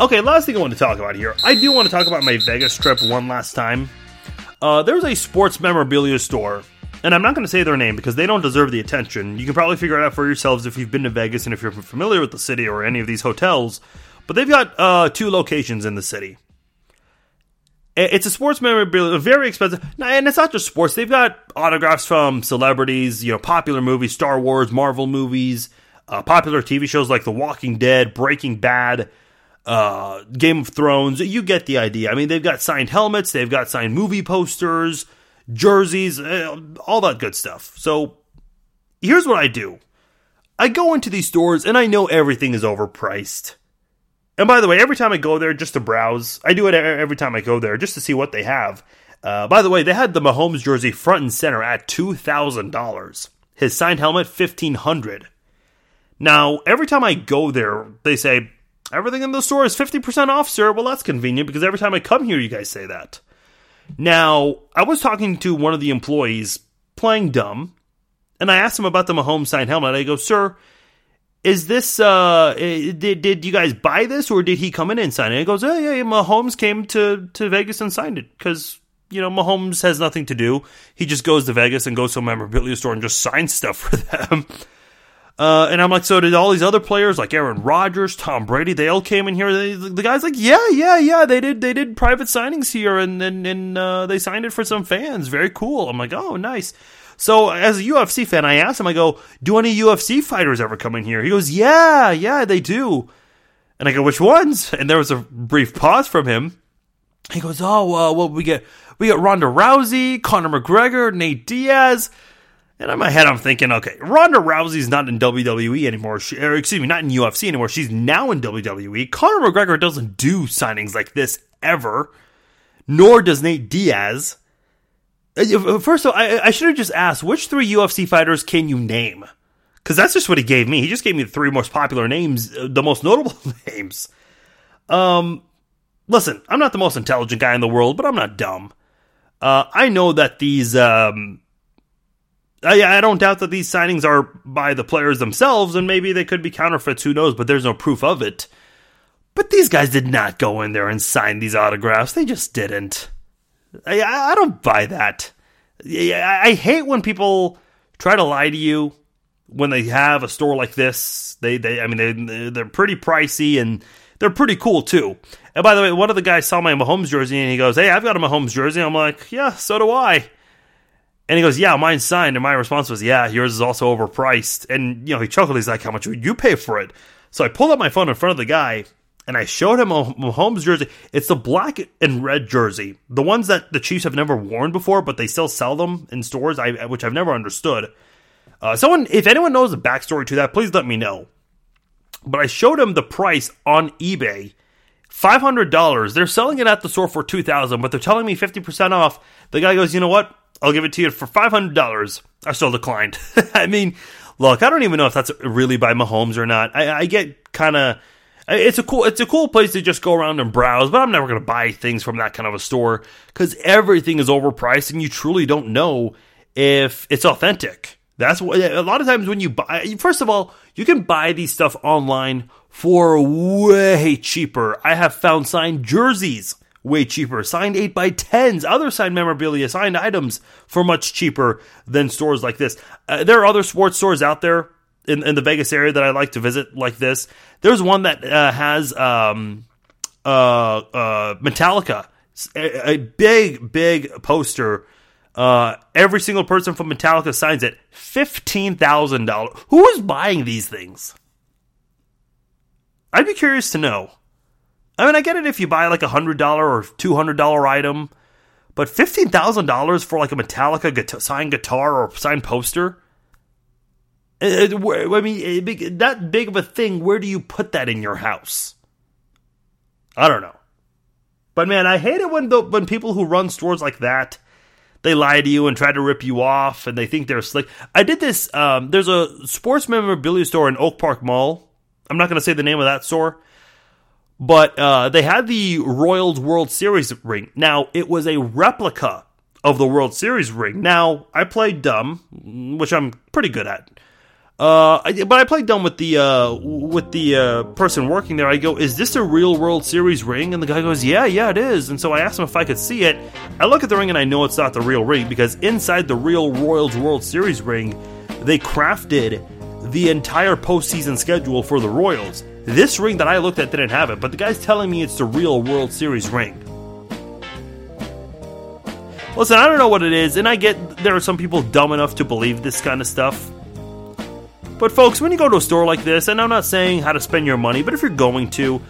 Okay, last thing I want to talk about here. I do want to talk about my Vegas trip one last time. Uh, there's a sports memorabilia store, and I'm not going to say their name because they don't deserve the attention. You can probably figure it out for yourselves if you've been to Vegas and if you're familiar with the city or any of these hotels. But they've got uh, two locations in the city. It's a sports memorabilia, very expensive, and it's not just sports. They've got autographs from celebrities, you know, popular movies, Star Wars, Marvel movies, uh, popular TV shows like The Walking Dead, Breaking Bad uh, Game of Thrones. You get the idea. I mean, they've got signed helmets, they've got signed movie posters, jerseys, uh, all that good stuff. So here's what I do I go into these stores and I know everything is overpriced. And by the way, every time I go there just to browse, I do it every time I go there just to see what they have. Uh, by the way, they had the Mahomes jersey front and center at two thousand dollars. His signed helmet fifteen hundred. Now, every time I go there, they say Everything in the store is 50% off, sir. Well, that's convenient because every time I come here, you guys say that. Now, I was talking to one of the employees playing dumb, and I asked him about the Mahomes signed helmet. I go, sir, is this, uh, did, did you guys buy this or did he come in and sign it? he goes, oh, yeah, Mahomes came to, to Vegas and signed it because, you know, Mahomes has nothing to do. He just goes to Vegas and goes to a memorabilia store and just signs stuff for them. Uh, and I'm like, so did all these other players like Aaron Rodgers, Tom Brady? They all came in here. They, the guy's like, yeah, yeah, yeah. They did, they did private signings here, and and, and uh, they signed it for some fans. Very cool. I'm like, oh, nice. So as a UFC fan, I asked him, I go, do any UFC fighters ever come in here? He goes, yeah, yeah, they do. And I go, which ones? And there was a brief pause from him. He goes, oh, uh, well, we get we get Ronda Rousey, Conor McGregor, Nate Diaz. And in my head, I'm thinking, okay, Ronda Rousey's not in WWE anymore. She, or excuse me, not in UFC anymore. She's now in WWE. Conor McGregor doesn't do signings like this ever, nor does Nate Diaz. Uh, first of all, I, I should have just asked which three UFC fighters can you name? Because that's just what he gave me. He just gave me the three most popular names, uh, the most notable names. Um, listen, I'm not the most intelligent guy in the world, but I'm not dumb. Uh, I know that these um, I, I don't doubt that these signings are by the players themselves, and maybe they could be counterfeits. Who knows? But there's no proof of it. But these guys did not go in there and sign these autographs. They just didn't. I, I don't buy that. I hate when people try to lie to you when they have a store like this. They, they, I mean, they, they're pretty pricey and they're pretty cool too. And by the way, one of the guys saw my Mahomes jersey and he goes, "Hey, I've got a Mahomes jersey." I'm like, "Yeah, so do I." And he goes, "Yeah, mine's signed." And my response was, "Yeah, yours is also overpriced." And you know, he chuckled. He's like, "How much would you pay for it?" So I pulled up my phone in front of the guy and I showed him a Mahomes jersey. It's the black and red jersey, the ones that the Chiefs have never worn before, but they still sell them in stores, which I've never understood. Uh, someone, if anyone knows the backstory to that, please let me know. But I showed him the price on eBay, five hundred dollars. They're selling it at the store for two thousand, but they're telling me fifty percent off. The guy goes, "You know what? I'll give it to you for five hundred dollars. I still declined. I mean, look, I don't even know if that's really by Mahomes or not. I, I get kind of. It's a cool. It's a cool place to just go around and browse, but I'm never going to buy things from that kind of a store because everything is overpriced, and you truly don't know if it's authentic. That's what a lot of times when you buy. First of all, you can buy these stuff online for way cheaper. I have found signed jerseys way cheaper. Signed 8 by 10s other signed memorabilia, signed items for much cheaper than stores like this. Uh, there are other sports stores out there in, in the Vegas area that I like to visit like this. There's one that uh, has um, uh, uh Metallica, a, a, big, big poster. Uh, every single person from Metallica signs it. $15,000. Who is buying these things? I'd be curious to know. I mean, I get it if you buy like a $100 or $200 item, but $15,000 for like a Metallica guitar, signed guitar or signed poster? I mean, that big of a thing, where do you put that in your house? I don't know. But man, I hate it when the, when people who run stores like that they lie to you and try to rip you off and they think they're slick. I did this. Um, there's a sports memorabilia store in Oak Park Mall. I'm not going to say the name of that store, but uh, they had the Royals World Series ring. Now, it was a replica of the World Series ring. Now, I played dumb, which I'm pretty good at. Uh, I, but I played dumb with the uh, with the uh, person working there. I go, "Is this a real World Series ring?" And the guy goes, "Yeah, yeah, it is." And so I asked him if I could see it. I look at the ring and I know it's not the real ring because inside the real Royals World Series ring, they crafted the entire postseason schedule for the Royals. This ring that I looked at didn't have it, but the guy's telling me it's the real World Series ring. Listen, I don't know what it is, and I get there are some people dumb enough to believe this kind of stuff. But folks, when you go to a store like this, and I'm not saying how to spend your money, but if you're going to,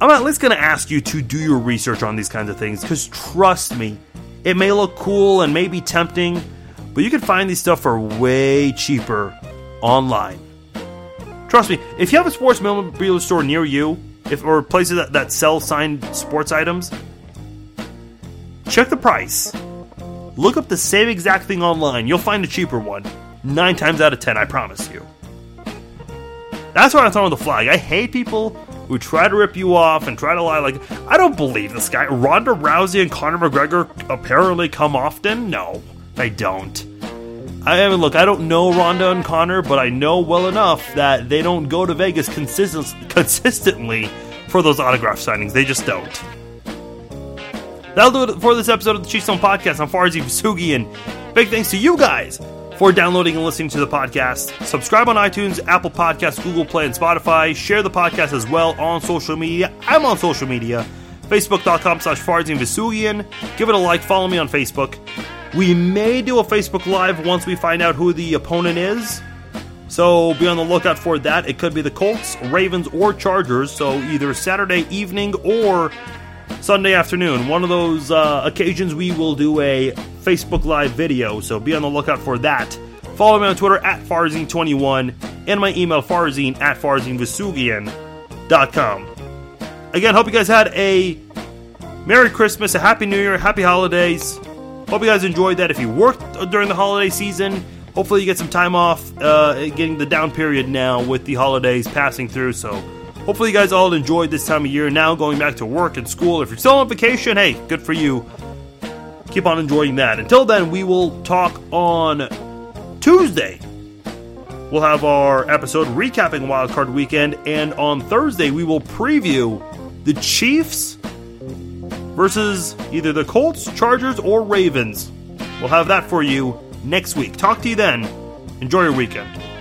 I'm at least going to ask you to do your research on these kinds of things because trust me, it may look cool and may be tempting, but you can find these stuff for way cheaper online. Trust me, if you have a sports memorabilia store near you, if or places that, that sell signed sports items, check the price. Look up the same exact thing online. You'll find a cheaper one. Nine times out of ten, I promise you. That's what I'm talking about the flag. I hate people who try to rip you off and try to lie. Like, I don't believe this guy. Ronda Rousey and Conor McGregor apparently come often? No, they don't. I mean, look, I don't know Ronda and Conor, but I know well enough that they don't go to Vegas consist- consistently for those autograph signings. They just don't. That'll do it for this episode of the Chiefs Zone Podcast. I'm Farzin Vousoughian, and big thanks to you guys for downloading and listening to the podcast. Subscribe on iTunes, Apple Podcasts, Google Play, and Spotify. Share the podcast as well on social media. I'm on social media. Facebook.com slash Farzin Vousoughian. Give it a like. Follow me on Facebook. We may do a Facebook Live once we find out who the opponent is. So be on the lookout for that. It could be the Colts, Ravens, or Chargers. So either Saturday evening or Sunday afternoon. One of those uh, occasions we will do a Facebook Live video, so be on the lookout for that. Follow me on Twitter at Farzin21 and my email farzin at farzinvousoughian.com. Again, hope you guys had a Merry Christmas, a Happy New Year, Happy Holidays. Hope you guys enjoyed that. If you worked during the holiday season, hopefully you get some time off, uh, getting the down period now with the holidays passing through. So hopefully you guys all enjoyed this time of year. Now going back to work and school. If you're still on vacation, hey, good for you keep on enjoying that. Until then, we will talk on Tuesday. We'll have our episode recapping Wildcard Weekend, and on Thursday, we will preview the Chiefs versus either the Colts, Chargers, or Ravens. We'll have that for you next week. Talk to you then. Enjoy your weekend.